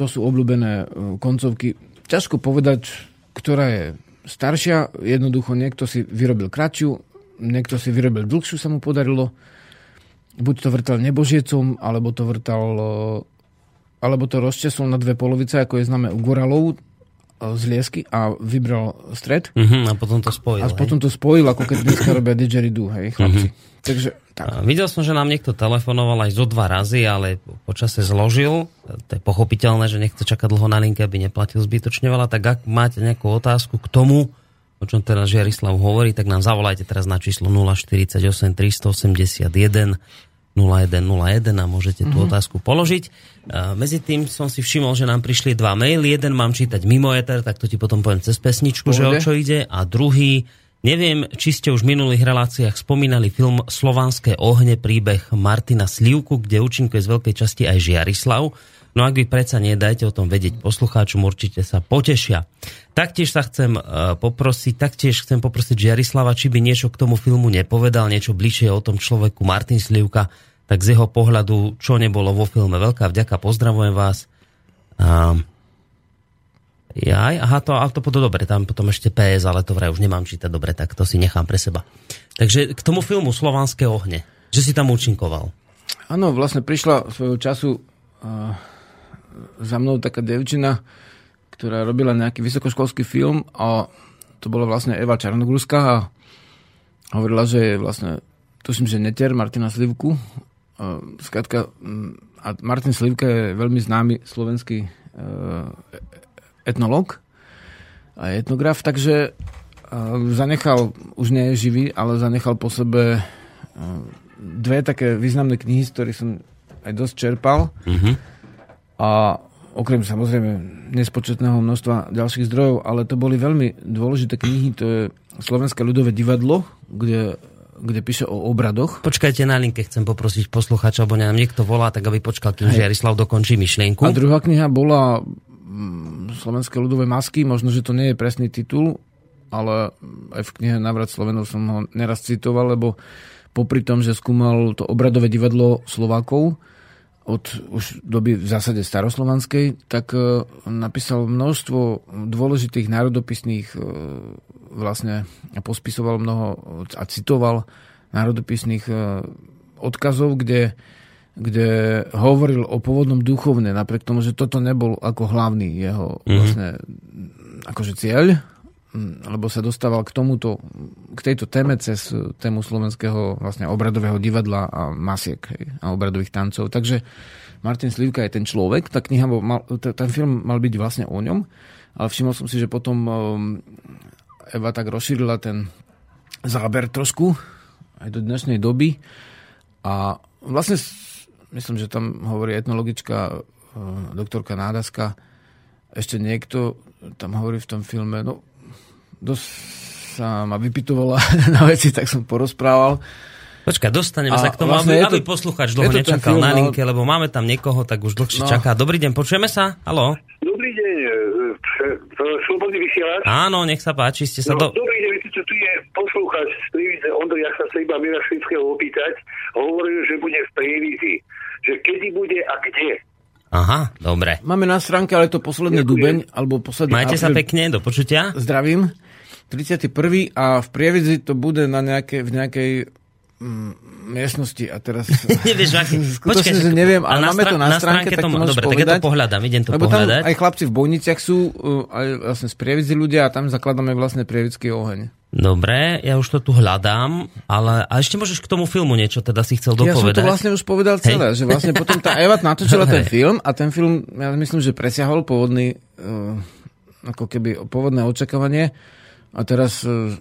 Speaker 1: To sú obľúbené e, koncovky. Ťažko povedať, ktorá je staršia. Jednoducho niekto si vyrobil kratšiu, niekto si vyrobil dlhšiu, sa mu podarilo buď to vrtal nebožiecom, alebo to vrtal alebo to rozčesol na dve polovice, ako je známe u Goralov z Liesky a vybral stred.
Speaker 2: Uh-huh, a potom to spojil.
Speaker 1: A hej. potom to spojil, ako keď dneska robia didgeridoo, hej, chlapci. Uh-huh. Takže,
Speaker 2: tak. A videl som, že nám niekto telefonoval aj zo dva razy, ale počase zložil. To je pochopiteľné, že nechce čakať dlho na linke, aby neplatil zbytočne veľa. Tak ak máte nejakú otázku k tomu, o čom teraz Žiarislav hovorí, tak nám zavolajte teraz na číslo 048 381 0101 a môžete tú mm-hmm. otázku položiť. Medzi tým som si všimol, že nám prišli dva maily. Jeden mám čítať mimo eter, tak to ti potom poviem cez pesničku, Pohode. že o čo ide. A druhý, neviem, či ste už v minulých reláciách spomínali film Slovanské ohne, príbeh Martina Slivku, kde účinkuje z veľkej časti aj Žiarislav. No ak vy predsa nedajte o tom vedieť poslucháčom, určite sa potešia. Taktiež sa chcem uh, poprosiť, taktiež chcem poprosiť Jarislava, či by niečo k tomu filmu nepovedal, niečo bližšie o tom človeku Martin Slivka, tak z jeho pohľadu, čo nebolo vo filme. Veľká vďaka, pozdravujem vás. Uh, Jaj, aha, to, ale to potom dobre, tam potom ešte PS, ale to vraj už nemám čítať dobre, tak to si nechám pre seba. Takže k tomu filmu Slovanské ohne, že si tam účinkoval.
Speaker 1: Áno, vlastne prišla svojho času uh, za mnou taká devčina, ktorá robila nejaký vysokoškolský film a to bola vlastne Eva Čarnogórská a hovorila, že je vlastne, tuším, že netier Martina Slivku. Skrátka, mm, a Martin Slivka je veľmi známy slovenský e, etnolog a etnograf, takže e, zanechal, už nie je živý, ale zanechal po sebe e, dve také významné knihy, z ktorých som aj dosť čerpal. Mm-hmm a okrem samozrejme nespočetného množstva ďalších zdrojov, ale to boli veľmi dôležité knihy, to je Slovenské ľudové divadlo, kde kde píše o obradoch.
Speaker 2: Počkajte na linke, chcem poprosiť poslucháča, alebo nám niekto volá, tak aby počkal, kým Jarislav dokončí myšlienku.
Speaker 1: A druhá kniha bola mm, Slovenské ľudové masky, možno, že to nie je presný titul, ale aj v knihe Navrat Slovenov som ho neraz citoval, lebo popri tom, že skúmal to obradové divadlo Slovákov, od už doby v zásade staroslovanskej, tak e, napísal množstvo dôležitých národopisných e, vlastne a pospisoval mnoho a citoval národopisných e, odkazov, kde, kde hovoril o pôvodnom duchovne, napriek tomu, že toto nebol ako hlavný jeho mm-hmm. vlastne akože cieľ, mm, lebo sa dostával k tomuto, k tejto téme cez tému slovenského vlastne obradového divadla a masiek hej, a obradových tancov. Takže Martin Slivka je ten človek, tá kniha, mal, ten film mal byť vlastne o ňom, ale všimol som si, že potom um, Eva tak rozšírila ten záber trošku aj do dnešnej doby a vlastne myslím, že tam hovorí etnologička uh, doktorka Nádaska, ešte niekto tam hovorí v tom filme, no dosť sa ma vypitovala na veci, tak som porozprával.
Speaker 2: Počkaj, dostaneme a sa k tomu, vlastne aby, to, aby posluchač dlho nečakal film, na linke, lebo máme tam niekoho, tak už dlhšie no. čaká. Dobrý deň, počujeme sa? Haló?
Speaker 3: Dobrý deň, e, slobodný vysielač.
Speaker 2: Áno, nech sa páči, ste sa
Speaker 3: no,
Speaker 2: do...
Speaker 3: Dobrý deň, viete, tu je poslúchač z Prievidze, Ondro, ja sa sa iba Mira Švického opýtať, hovoril, že bude v Prievidzi, že kedy bude a kde.
Speaker 2: Aha, dobre.
Speaker 1: Máme na stránke, ale to posledný Ďakujem. dubeň, alebo posledný
Speaker 2: Majte apríl. sa pekne, do počutia.
Speaker 1: Zdravím. 31. a v Prievidzi to bude na nejakej, v nejakej mm, miestnosti a teraz...
Speaker 2: Nevieš, aký...
Speaker 1: Počkej, že neviem, ale na máme to na, na stránke, stránke
Speaker 2: tak
Speaker 1: to,
Speaker 2: Dobre, povedať, tak ja to pohľadám, idem to
Speaker 1: Lebo
Speaker 2: pohľadať.
Speaker 1: Tam aj chlapci v bojniciach sú, uh, aj vlastne z Prievidzi ľudia a tam zakladáme vlastne Prievidský oheň.
Speaker 2: Dobre, ja už to tu hľadám, ale a ešte môžeš k tomu filmu niečo teda si chcel dopovedať.
Speaker 1: Ja som to vlastne už povedal celé, Hej. že vlastne potom tá Eva natočila ten film a ten film, ja myslím, že presiahol pôvodný, uh, ako keby pôvodné očakávanie. A teraz uh,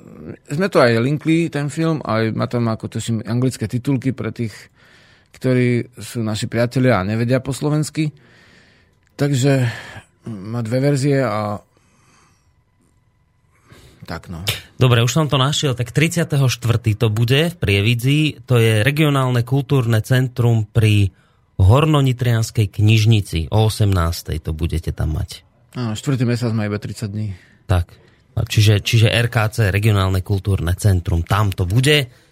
Speaker 1: sme to aj linkli, ten film, aj má tam ako tuším anglické titulky pre tých, ktorí sú naši priatelia a nevedia po slovensky. Takže má dve verzie a tak no.
Speaker 2: Dobre, už som to našiel. Tak 34. to bude v Prievidzi. To je regionálne kultúrne centrum pri Hornonitrianskej knižnici. O 18. to budete tam mať.
Speaker 1: Áno, 4. mesiac má iba 30 dní.
Speaker 2: Tak. Čiže, čiže RKC, regionálne kultúrne centrum, tam to bude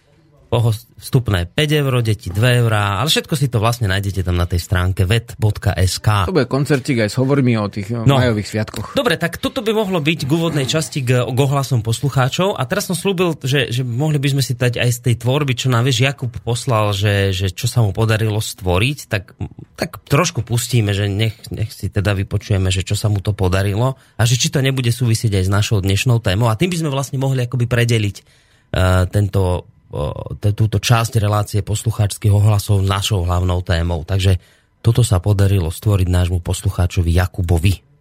Speaker 2: vstupné 5 eur, deti 2 eurá, ale všetko si to vlastne nájdete tam na tej stránke vet.sk.
Speaker 1: To bude koncertík aj s hovormi o tých no. majových sviatkoch.
Speaker 2: Dobre, tak toto by mohlo byť k úvodnej časti k, k ohlasom poslucháčov a teraz som slúbil, že, že mohli by sme si dať aj z tej tvorby, čo nám vieš Jakub poslal, že, že čo sa mu podarilo stvoriť, tak, tak trošku pustíme, že nech, nech si teda vypočujeme, že čo sa mu to podarilo a že či to nebude súvisieť aj s našou dnešnou témou a tým by sme vlastne mohli akoby predeliť uh, tento túto časť relácie poslucháčských ohlasov našou hlavnou témou. Takže toto sa podarilo stvoriť nášmu poslucháčovi Jakubovi.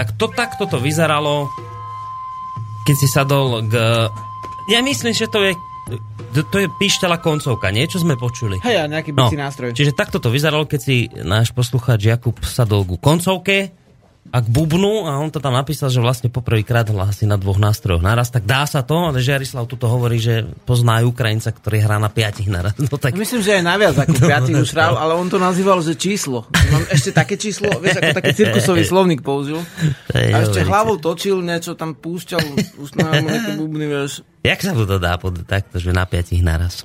Speaker 2: Tak to takto to vyzeralo, keď si sadol k... Ja myslím, že to je to je píšťala koncovka, niečo sme počuli.
Speaker 1: Hej, a nejaký bicí no, nástroj.
Speaker 2: Čiže takto to vyzeralo, keď si náš poslucháč Jakub sadol ku koncovke a k bubnu a on to tam napísal, že vlastne poprvýkrát hlasí na dvoch nástrojoch naraz, tak dá sa to, ale Žiarislav tuto hovorí, že pozná aj Ukrajinca, ktorý hrá na piatich naraz. No, tak...
Speaker 1: Myslím, že aj naviac ako piatich už hral, ale on to nazýval, že číslo. Mám ešte také číslo, vieš, ako taký cirkusový slovník použil. A ešte hlavou točil, niečo tam púšťal, ústne harmoniky, bubny, vieš.
Speaker 2: Jak sa to dá pod takto, že na piatich naraz?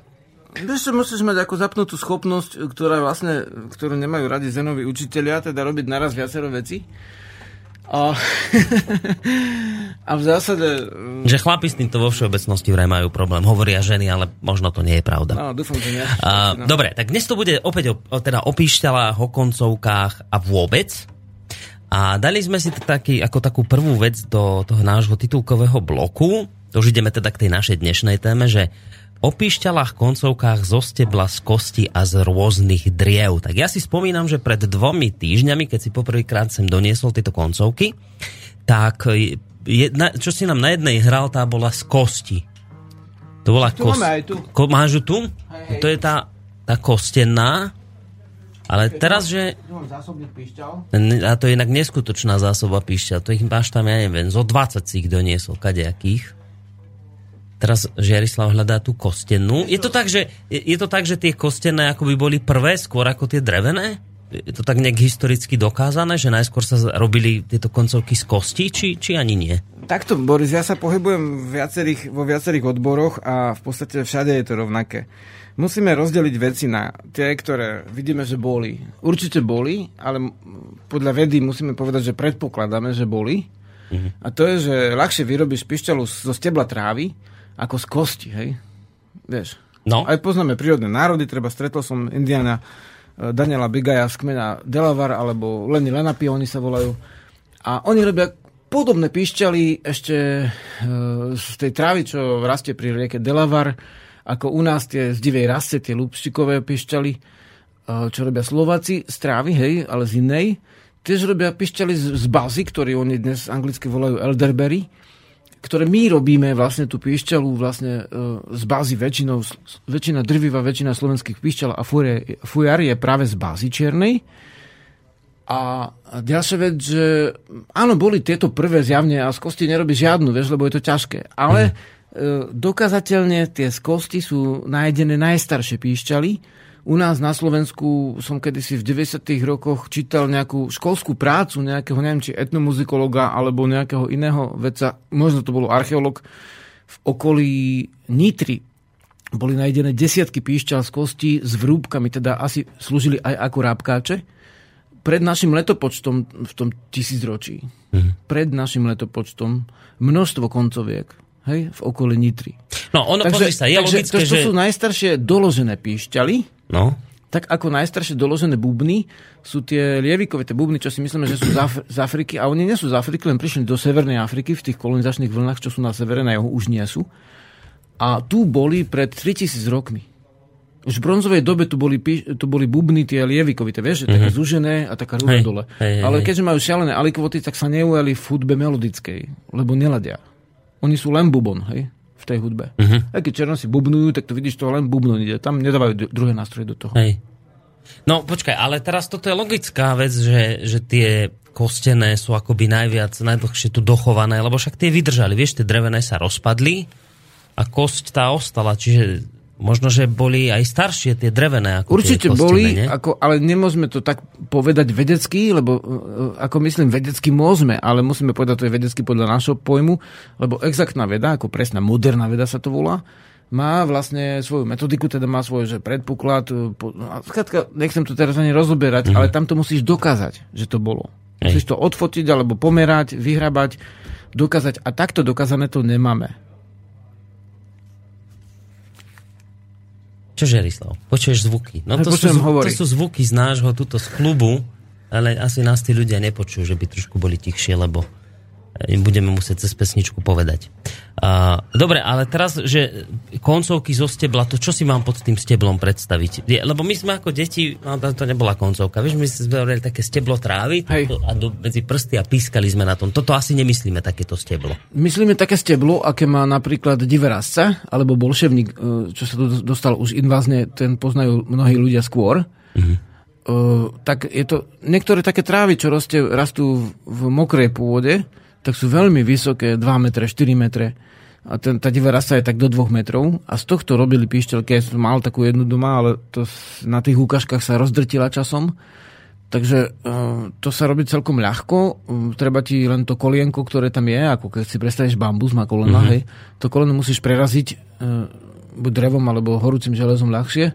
Speaker 1: Vieš, musíš mať ako zapnutú schopnosť, ktorá vlastne, ktorú nemajú radi zenoví učiteľia, teda robiť naraz viacero veci. A, a v zásade...
Speaker 2: Že chlapi s týmto vo všeobecnosti vraj majú problém. Hovoria ženy, ale možno to nie je pravda.
Speaker 1: No, dúfam, že nie.
Speaker 2: A, dobre, tak dnes to bude opäť o, teda o píšťalách, o koncovkách a vôbec. A dali sme si taký, ako takú prvú vec do toho nášho titulkového bloku. To už ideme teda k tej našej dnešnej téme, že o píšťalách, koncovkách zo stebla, z kosti a z rôznych driev. Tak ja si spomínam, že pred dvomi týždňami, keď si poprvýkrát sem doniesol tieto koncovky, tak jedna, čo si nám na jednej hral, tá bola z kosti. To bola
Speaker 1: tu kost... máme tu.
Speaker 2: Ko, máš ju tu? Hej, hej. To je tá, tá kostená. Ale teraz, že... A to je inak neskutočná zásoba píšťal. To ich máš tam, ja neviem, zo 20 si ich doniesol, kadejakých. Teraz Žiarislav hľadá tú kostennú. Je to tak, že, je to tak, že tie kostenné ako by boli prvé skôr ako tie drevené? Je to tak nejak historicky dokázané, že najskôr sa robili tieto koncovky z kosti, či, či ani nie?
Speaker 1: Takto, Boris, ja sa pohybujem viacerých, vo viacerých odboroch a v podstate všade je to rovnaké. Musíme rozdeliť veci na tie, ktoré vidíme, že boli. Určite boli, ale podľa vedy musíme povedať, že predpokladáme, že boli. Mm-hmm. A to je, že ľahšie vyrobíš pišťalu zo stebla trávy, ako z kosti, hej? Vieš.
Speaker 2: No.
Speaker 1: Aj poznáme prírodné národy, treba stretol som Indiana e, Daniela Bigaja z kmena Delavar, alebo Lenny Lenapi, oni sa volajú. A oni robia podobné píšťaly ešte e, z tej trávy, čo rastie pri rieke Delavar, ako u nás tie z divej rasce, tie lúpštikové píšťaly, e, čo robia Slováci z trávy, hej, ale z inej. Tiež robia píšťaly z, z bazy, ktorý oni dnes anglicky volajú elderberry ktoré my robíme vlastne tú píšťalu vlastne e, z bázy väčšinou, väčšina drviva, väčšina slovenských píšťal a fujar je práve z bázy čiernej. A ďalšia vec, že áno, boli tieto prvé zjavne a z kosti nerobí žiadnu, vieš, lebo je to ťažké. Ale mm. dokazateľne tie z kosti sú nájdené najstaršie píšťaly, u nás na Slovensku som kedysi v 90. rokoch čítal nejakú školskú prácu nejakého, neviem, či etnomuzikologa alebo nejakého iného vedca, možno to bolo archeolog v okolí Nitry. Boli nájdené desiatky píšťal z kosti s vrúbkami, teda asi slúžili aj ako rábkáče. Pred našim letopočtom v tom tisícročí, mm. pred našim letopočtom množstvo koncoviek hej, v okolí Nitry.
Speaker 2: No, ono, takže, sa, je takže logické,
Speaker 1: to, to
Speaker 2: že...
Speaker 1: sú najstaršie doložené píšťaly,
Speaker 2: No.
Speaker 1: Tak ako najstaršie doložené bubny sú tie lievikovité bubny, čo si myslíme, že sú z, Af- z Afriky. A oni nie sú z Afriky, len prišli do Severnej Afriky v tých kolonizačných vlnách, čo sú na severe, na juhu už nie sú. A tu boli pred 3000 rokmi. Už v bronzovej dobe tu boli, tu boli bubny tie lievikovité, vieš, mm-hmm. také mhm. zúžené a taká rúda dole. Hej, Ale keďže majú šialené alikvoty, tak sa neujali v hudbe melodickej, lebo neladia. Oni sú len bubon, hej v tej hudbe. Uh-huh. Aj keď černosi bubnujú, tak to vidíš, to len bubnu ide. Tam nedávajú druhé nástroje do toho.
Speaker 2: Hej. No počkaj, ale teraz toto je logická vec, že, že tie kostené sú akoby najviac, najdlhšie tu dochované, lebo však tie vydržali, vieš, tie drevené sa rozpadli a kosť tá ostala, čiže Možno, že boli aj staršie tie drevené. Ako
Speaker 1: Určite
Speaker 2: tie
Speaker 1: boli, ako, ale nemôžeme to tak povedať vedecky, lebo e, ako myslím vedecky môžeme, ale musíme povedať, to je vedecky podľa našho pojmu, lebo exaktná veda, ako presná moderná veda sa to volá, má vlastne svoju metodiku, teda má svoj že predpoklad. E, no skrátka, nechcem to teraz ani rozoberať, mm-hmm. ale tam to musíš dokázať, že to bolo. Ej. Musíš to odfotiť alebo pomerať, vyhrabať, dokázať. A takto dokázané to nemáme.
Speaker 2: Čo Žerislav? Počuješ zvuky?
Speaker 1: No to sú,
Speaker 2: to sú zvuky z nášho tuto z klubu, ale asi nás tí ľudia nepočujú, že by trošku boli tichšie, lebo im budeme musieť cez pesničku povedať. Uh, dobre, ale teraz, že koncovky zo stebla, to čo si mám pod tým steblom predstaviť? Je, lebo my sme ako deti, no, to nebola koncovka, vieš, my sme robili také steblo trávy to, a do, medzi prsty a pískali sme na tom. Toto asi nemyslíme takéto steblo.
Speaker 1: Myslíme také steblo, aké má napríklad diverasca, alebo bolševník, e, čo sa tu dostal už invázne, ten poznajú mnohí ľudia skôr. Uh-huh. Uh, tak je to, niektoré také trávy, čo roste, rastú v mokrej pôde, tak sú veľmi vysoké, 2 metre, 4 metre. A ten, tá divá rasa je tak do 2 metrov. A z tohto robili píšťalky. Ja som mal takú jednu doma, ale to na tých ukážkach sa rozdrtila časom. Takže uh, to sa robí celkom ľahko. Uh, treba ti len to kolienko, ktoré tam je, ako keď si predstavíš bambus, má kolena, mm-hmm. hej. To koleno musíš preraziť uh, buď drevom alebo horúcim železom ľahšie.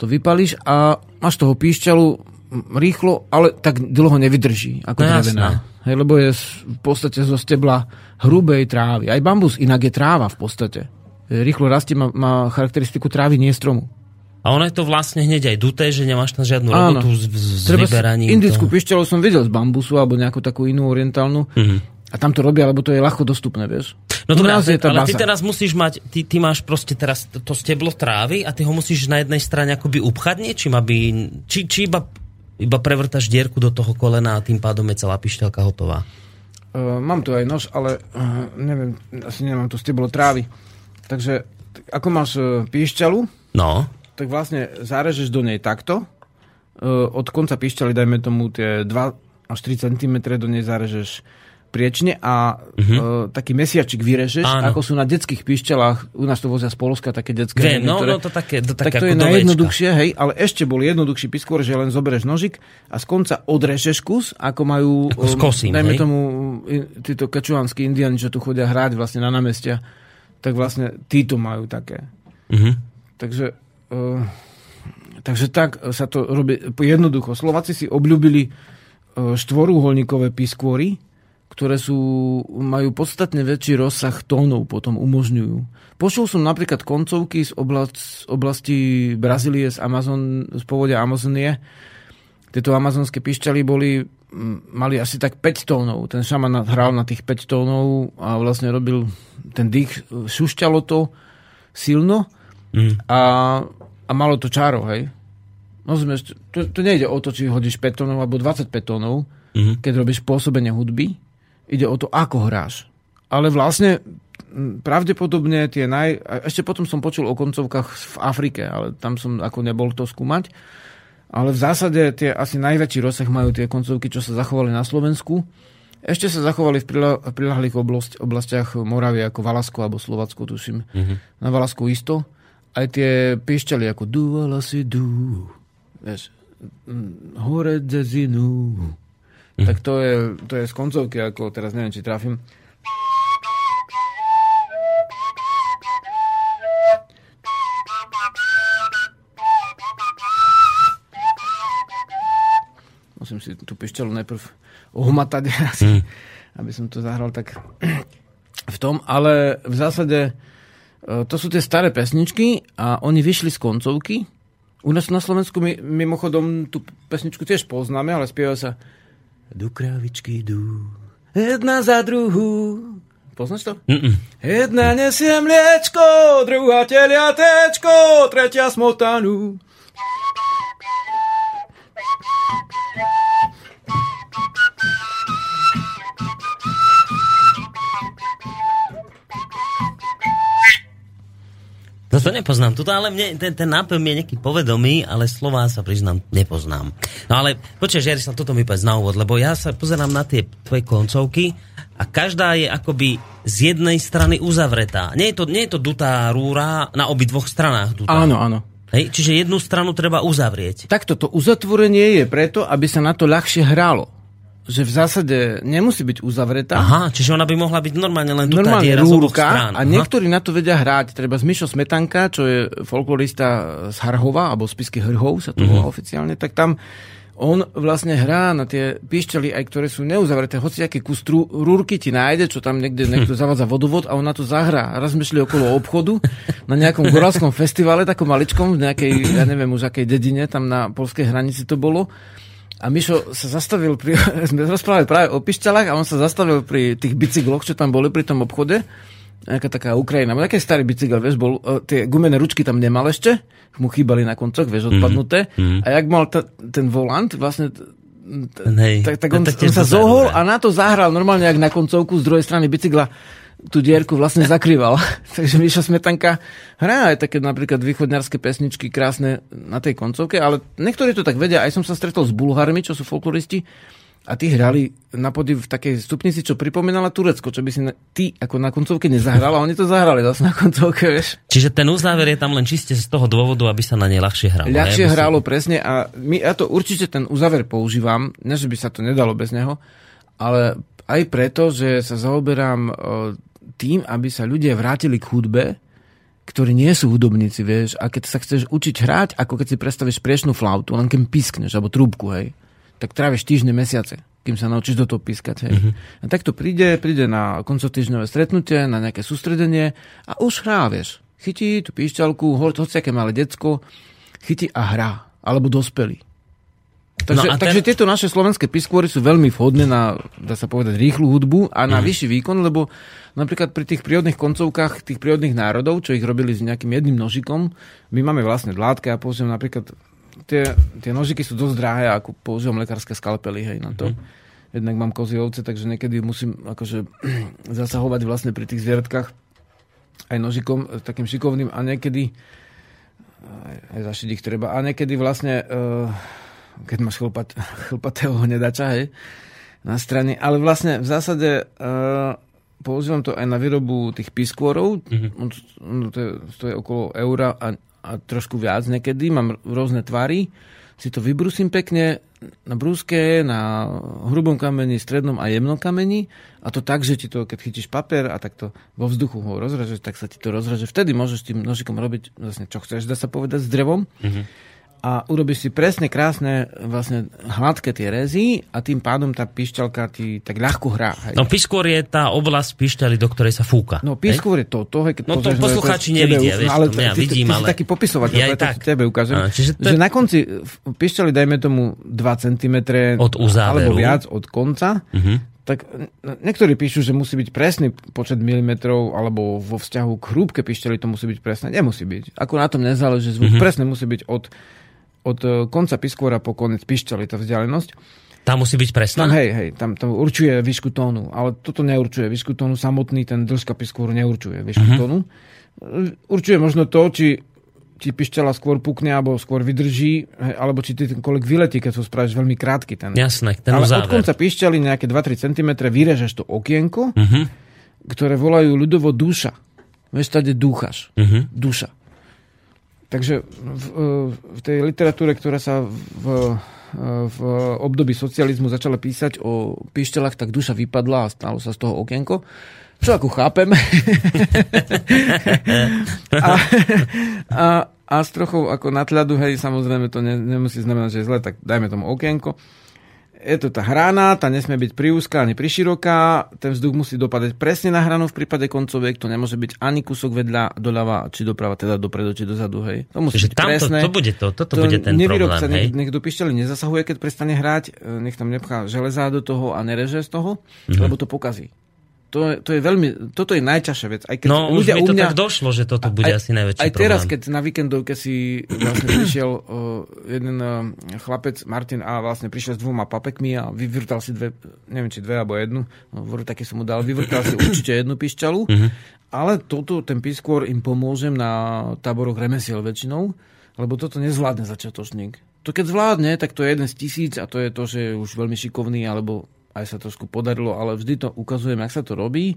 Speaker 1: To vypališ a máš toho píšťalu rýchlo, ale tak dlho nevydrží ako
Speaker 2: No
Speaker 1: drevená. Hej, lebo je v podstate zo stebla hrubej trávy. Aj bambus inak je tráva v podstate. Rýchlo rastie, má, má charakteristiku trávy, nie stromu.
Speaker 2: A ono je to vlastne hneď aj duté, že nemáš tam žiadnu
Speaker 1: Áno.
Speaker 2: robotu s, s
Speaker 1: Treba
Speaker 2: vyberaním.
Speaker 1: indickú pišťalu som videl z bambusu alebo nejakú takú inú orientálnu.
Speaker 2: Mhm.
Speaker 1: A tam to robia, lebo to je ľahko dostupné, vieš.
Speaker 2: No
Speaker 1: nás
Speaker 2: ale, ale ty teraz musíš mať, ty, ty máš proste teraz to, to steblo trávy a ty ho musíš na jednej strane akoby upchať niečím, aby, či, či iba, iba prevrtaš dierku do toho kolena a tým pádom je celá pišťalka hotová.
Speaker 1: Uh, mám tu aj nož, ale uh, neviem, asi nemám tu steblo trávy. Takže ako máš uh, píšťalu,
Speaker 2: No,
Speaker 1: tak vlastne zarežeš do nej takto. Uh, od konca píšťaly dajme tomu tie 2 až 3 cm do nej zarežeš priečne a uh, taký mesiačik vyrežeš.
Speaker 2: Áno.
Speaker 1: ako sú na detských píšťalách, u nás to vozia z Polska, také detské.
Speaker 2: Viem, no, no to také, to
Speaker 1: tak to je najjednoduchšie, hej, ale ešte bol jednoduchší piskôr, že len zoberieš nožik a z konca odrežeš kus, ako majú,
Speaker 2: Ako s
Speaker 1: um, dajme
Speaker 2: hej?
Speaker 1: tomu, i- títo kačuánsky indiani, čo tu chodia hrať vlastne na námestia, tak vlastne títo majú také.
Speaker 2: Mhm.
Speaker 1: Takže, uh, takže tak sa to robí jednoducho. Slováci si obľúbili uh, štvorúholníkové piskôry, ktoré sú, majú podstatne väčší rozsah tónov, potom umožňujú. Počul som napríklad koncovky z, oblasti, z oblasti Brazílie, z, Amazon, z povodia Amazonie. Tieto amazonské pišťaly boli, mali asi tak 5 tónov. Ten šaman hral na tých 5 tónov a vlastne robil ten dých, šušťalo to silno
Speaker 2: Mm.
Speaker 1: a, a malo to čaro, hej. Rozumieš, to, to nejde o to, či hodíš 5 tónov alebo 25 tónov,
Speaker 2: Mhm.
Speaker 1: keď robíš pôsobenie hudby. Ide o to, ako hráš. Ale vlastne pravdepodobne tie naj... Ešte potom som počul o koncovkách v Afrike, ale tam som ako nebol to skúmať. Ale v zásade tie asi najväčší rozsah majú tie koncovky, čo sa zachovali na Slovensku. Ešte sa zachovali v prila- v prilahlých oblasti, oblastiach Moravie, ako Valasko alebo Slovacko, tuším. Mm-hmm. Na Valasku isto. Aj tie piešťali ako Duvala si du. Vieš, hore dzezinu. Mm. Tak to je, to je z koncovky, ako teraz neviem, či trafím. Musím si tú pišťalu najprv ohmatať asi, aby som to zahral tak v tom, ale v zásade e, to sú tie staré pesničky a oni vyšli z koncovky. U nás na Slovensku my, mimochodom tú pesničku tiež poznáme, ale spieva sa Du krávičky du, jedna za druhú. Poznáš to?
Speaker 2: Mm-mm.
Speaker 1: Jedna nesie mliečko, druhá teliatečko, tretia smotanu.
Speaker 2: To nepoznám. Tuto ale mne, ten, ten nápev mi je nejaký povedomý, ale slová sa priznám, nepoznám. No ale počkaj, Žiarislav, toto mi povedz na úvod, lebo ja sa pozerám na tie tvoje koncovky a každá je akoby z jednej strany uzavretá. Nie je to, nie je to dutá rúra na obi dvoch stranách dutá.
Speaker 1: Áno, áno.
Speaker 2: Hej, čiže jednu stranu treba uzavrieť.
Speaker 1: Takto to uzatvorenie je preto, aby sa na to ľahšie hralo. Že v zásade nemusí byť uzavretá.
Speaker 2: Aha, čiže ona by mohla byť normálne len
Speaker 1: normálne
Speaker 2: oboch
Speaker 1: rúrka
Speaker 2: strán.
Speaker 1: a niektorí na to vedia hrať. Treba z Mišo Smetanka, čo je folklorista z Harhova, alebo z Pisky Hrhov sa to
Speaker 2: Mhm.
Speaker 1: volá oficiálne, tak tam on vlastne hrá na tie píšťaly, aj ktoré sú neuzavreté. Hoci aký kus trú, rúrky ti nájde, čo tam niekde niekto zavádza vodovod a on na to zahrá. Raz sme šli okolo obchodu na nejakom goralskom festivale, takom maličkom, v nejakej, ja neviem už akej dedine, tam na polskej hranici to bolo. A Mišo sa zastavil pri, sme rozprávali práve o pišťalách a on sa zastavil pri tých bicykloch, čo tam boli pri tom obchode. Nejaká taká Ukrajina, taký starý bicykel, vieš, bol, e, tie gumené ručky tam nemal ešte, mu chýbali na koncoch, vieš, odpadnuté. Mm-hmm. A jak mal ta, ten volant, vlastne
Speaker 2: Hej,
Speaker 1: tak, tak on, on sa zohol a na to zahral normálne, jak na koncovku z druhej strany bicykla tú dierku vlastne zakrýval. Takže Miša Smetanka hrá aj také napríklad východňarské pesničky krásne na tej koncovke, ale niektorí to tak vedia. Aj som sa stretol s Bulharmi, čo sú folkloristi, a tí hrali na podi v takej stupnici, čo pripomínala Turecko, čo by si na, ty ako na koncovke nezahral, a oni to zahrali zase na koncovke, vieš.
Speaker 2: Čiže ten uzáver je tam len čiste z toho dôvodu, aby sa na nej ľahšie hralo.
Speaker 1: Ľahšie
Speaker 2: si-
Speaker 1: hrálo presne a my, ja to určite ten uzáver používam, ne že by sa to nedalo bez neho, ale aj preto, že sa zaoberám tým, aby sa ľudia vrátili k hudbe, ktorí nie sú hudobníci, vieš, a keď sa chceš učiť hrať, ako keď si predstavíš priešnú flautu, len keď pískneš, alebo trúbku, hej, tak tráviš týždne, mesiace, kým sa naučíš do toho pískať, hej. Mm-hmm. A tak to príde, príde na koncotýždňové stretnutie, na nejaké sústredenie a už hrá, vieš. Chytí tú píšťalku, hociaké malé decko, chytí a hrá. Alebo dospelí. Takže, no ten... takže tieto naše slovenské piskôry sú veľmi vhodné na, dá sa povedať, rýchlu hudbu a na mm. vyšší výkon, lebo napríklad pri tých prírodných koncovkách tých prírodných národov, čo ich robili s nejakým jedným nožikom, my máme vlastne dlátke a používam napríklad tie, tie nožiky sú dosť drahé, ako používam lekárske skalpely hej, na to. Mm. Jednak mám kozy ovce, takže niekedy musím akože zasahovať vlastne pri tých zvieratkách aj nožikom takým šikovným a niekedy aj, aj zašiť ich treba. A niekedy vlastne uh, keď máš chlpat, chlpatého hnedača, hej, na strane. Ale vlastne v zásade uh, používam to aj na výrobu tých piskôrov. Mm-hmm. To, je, to je okolo eura a, a trošku viac niekedy. Mám rôzne tvary. Si to vybrusím pekne na brúske, na hrubom kameni, strednom a jemnom kameni a to tak, že ti to, keď chytíš papier a takto vo vzduchu ho rozrežeš, tak sa ti to rozreže. Vtedy môžeš tým nožikom robiť vlastne čo chceš, dá sa povedať, s drevom. Mm-hmm a urobíš si presne krásne, vlastne hladké tie rezy a tým pádom tá pišťalka ti tak ľahko hrá. Hej.
Speaker 2: No piskôr je tá oblasť pišťaly, do ktorej sa fúka.
Speaker 1: No piskôr je to, to hej, keď
Speaker 2: No to poslucháči nevidia, vieš,
Speaker 1: ale,
Speaker 2: to ja vidím, ale...
Speaker 1: taký popisovateľ,
Speaker 2: ja tak.
Speaker 1: tebe ukážem,
Speaker 2: čiže to
Speaker 1: že na konci pišťaly dajme tomu 2 cm
Speaker 2: Od uzáveru.
Speaker 1: alebo viac od konca,
Speaker 2: Mhm.
Speaker 1: tak niektorí píšu, že musí byť presný počet milimetrov, alebo vo vzťahu k hrúbke pišťaly to musí byť presné. Nemusí byť. Ako na tom nezáleží zvuk.
Speaker 2: Mhm.
Speaker 1: Presne musí byť od, od e, konca piskôra po konec pišťaly, tá vzdialenosť.
Speaker 2: Tá musí byť presná?
Speaker 1: Tam, hej, hej, tam, tam určuje výšku tónu, ale toto neurčuje výšku tónu, samotný ten dĺžka piskôru neurčuje výšku
Speaker 2: Mhm.
Speaker 1: tónu. Určuje možno to, či ti pišťala skôr pukne, alebo skôr vydrží, alebo či ty ten kolik vyletí, keď to spravíš veľmi krátky. Ten.
Speaker 2: Jasné, ten
Speaker 1: Ale od
Speaker 2: uzáver.
Speaker 1: konca pišťaly nejaké 2-3 cm vyrežeš to okienko,
Speaker 2: Mhm.
Speaker 1: ktoré volajú ľudovo duša. Vieš, tady dúchaš.
Speaker 2: Mhm.
Speaker 1: Duša. Takže v, v tej literatúre, ktorá sa v, v období socializmu začala písať o pišťalách, tak duša vypadla a stalo sa z toho okienko. Čo ako chápem. a, a, a s trochou ako natľadu, hej, samozrejme to ne, nemusí znamenať, že je zle, tak dajme tomu okienko. Je to tá hrana, tá nesmie byť priúzka ani priširoká, ten vzduch musí dopadať presne na hranu v prípade koncoviek, to nemôže byť ani kúsok vedľa, doľava, či doprava, teda dopredu, či dozadu, hej. To musí
Speaker 2: Čiže
Speaker 1: byť
Speaker 2: tamto,
Speaker 1: presné.
Speaker 2: to bude to, toto bude ten
Speaker 1: nevýrobca,
Speaker 2: problém, hej?
Speaker 1: nech, nech do pišťaly nezasahuje, keď prestane hrať, e, nech tam nepchá železá do toho a nereže z toho,
Speaker 2: Mhm.
Speaker 1: lebo to pokazí. To to je veľmi, toto je najťažšia vec. Aj keď
Speaker 2: No už
Speaker 1: ľudia
Speaker 2: mi to
Speaker 1: u mňa,
Speaker 2: tak došlo, že toto bude
Speaker 1: aj,
Speaker 2: asi najväčší
Speaker 1: aj
Speaker 2: problém.
Speaker 1: teraz, keď na víkendovke si vlastne prišiel uh, jeden uh, chlapec, Martin, a vlastne prišiel s dvoma papekmi a vyvrtal si dve, neviem či dve alebo jednu, no, také som mu dal, vyvrtal si určite jednu pišťalu,
Speaker 2: Mhm.
Speaker 1: ale toto, ten piskôr im pomôžem na táboroch remesiel väčšinou, lebo toto nezvládne začiatočník. To keď zvládne, tak to je jeden z tisíc a to je to, že je už veľmi šikovný, alebo aj sa trošku podarilo, ale vždy to ukazujem, ak sa to robí.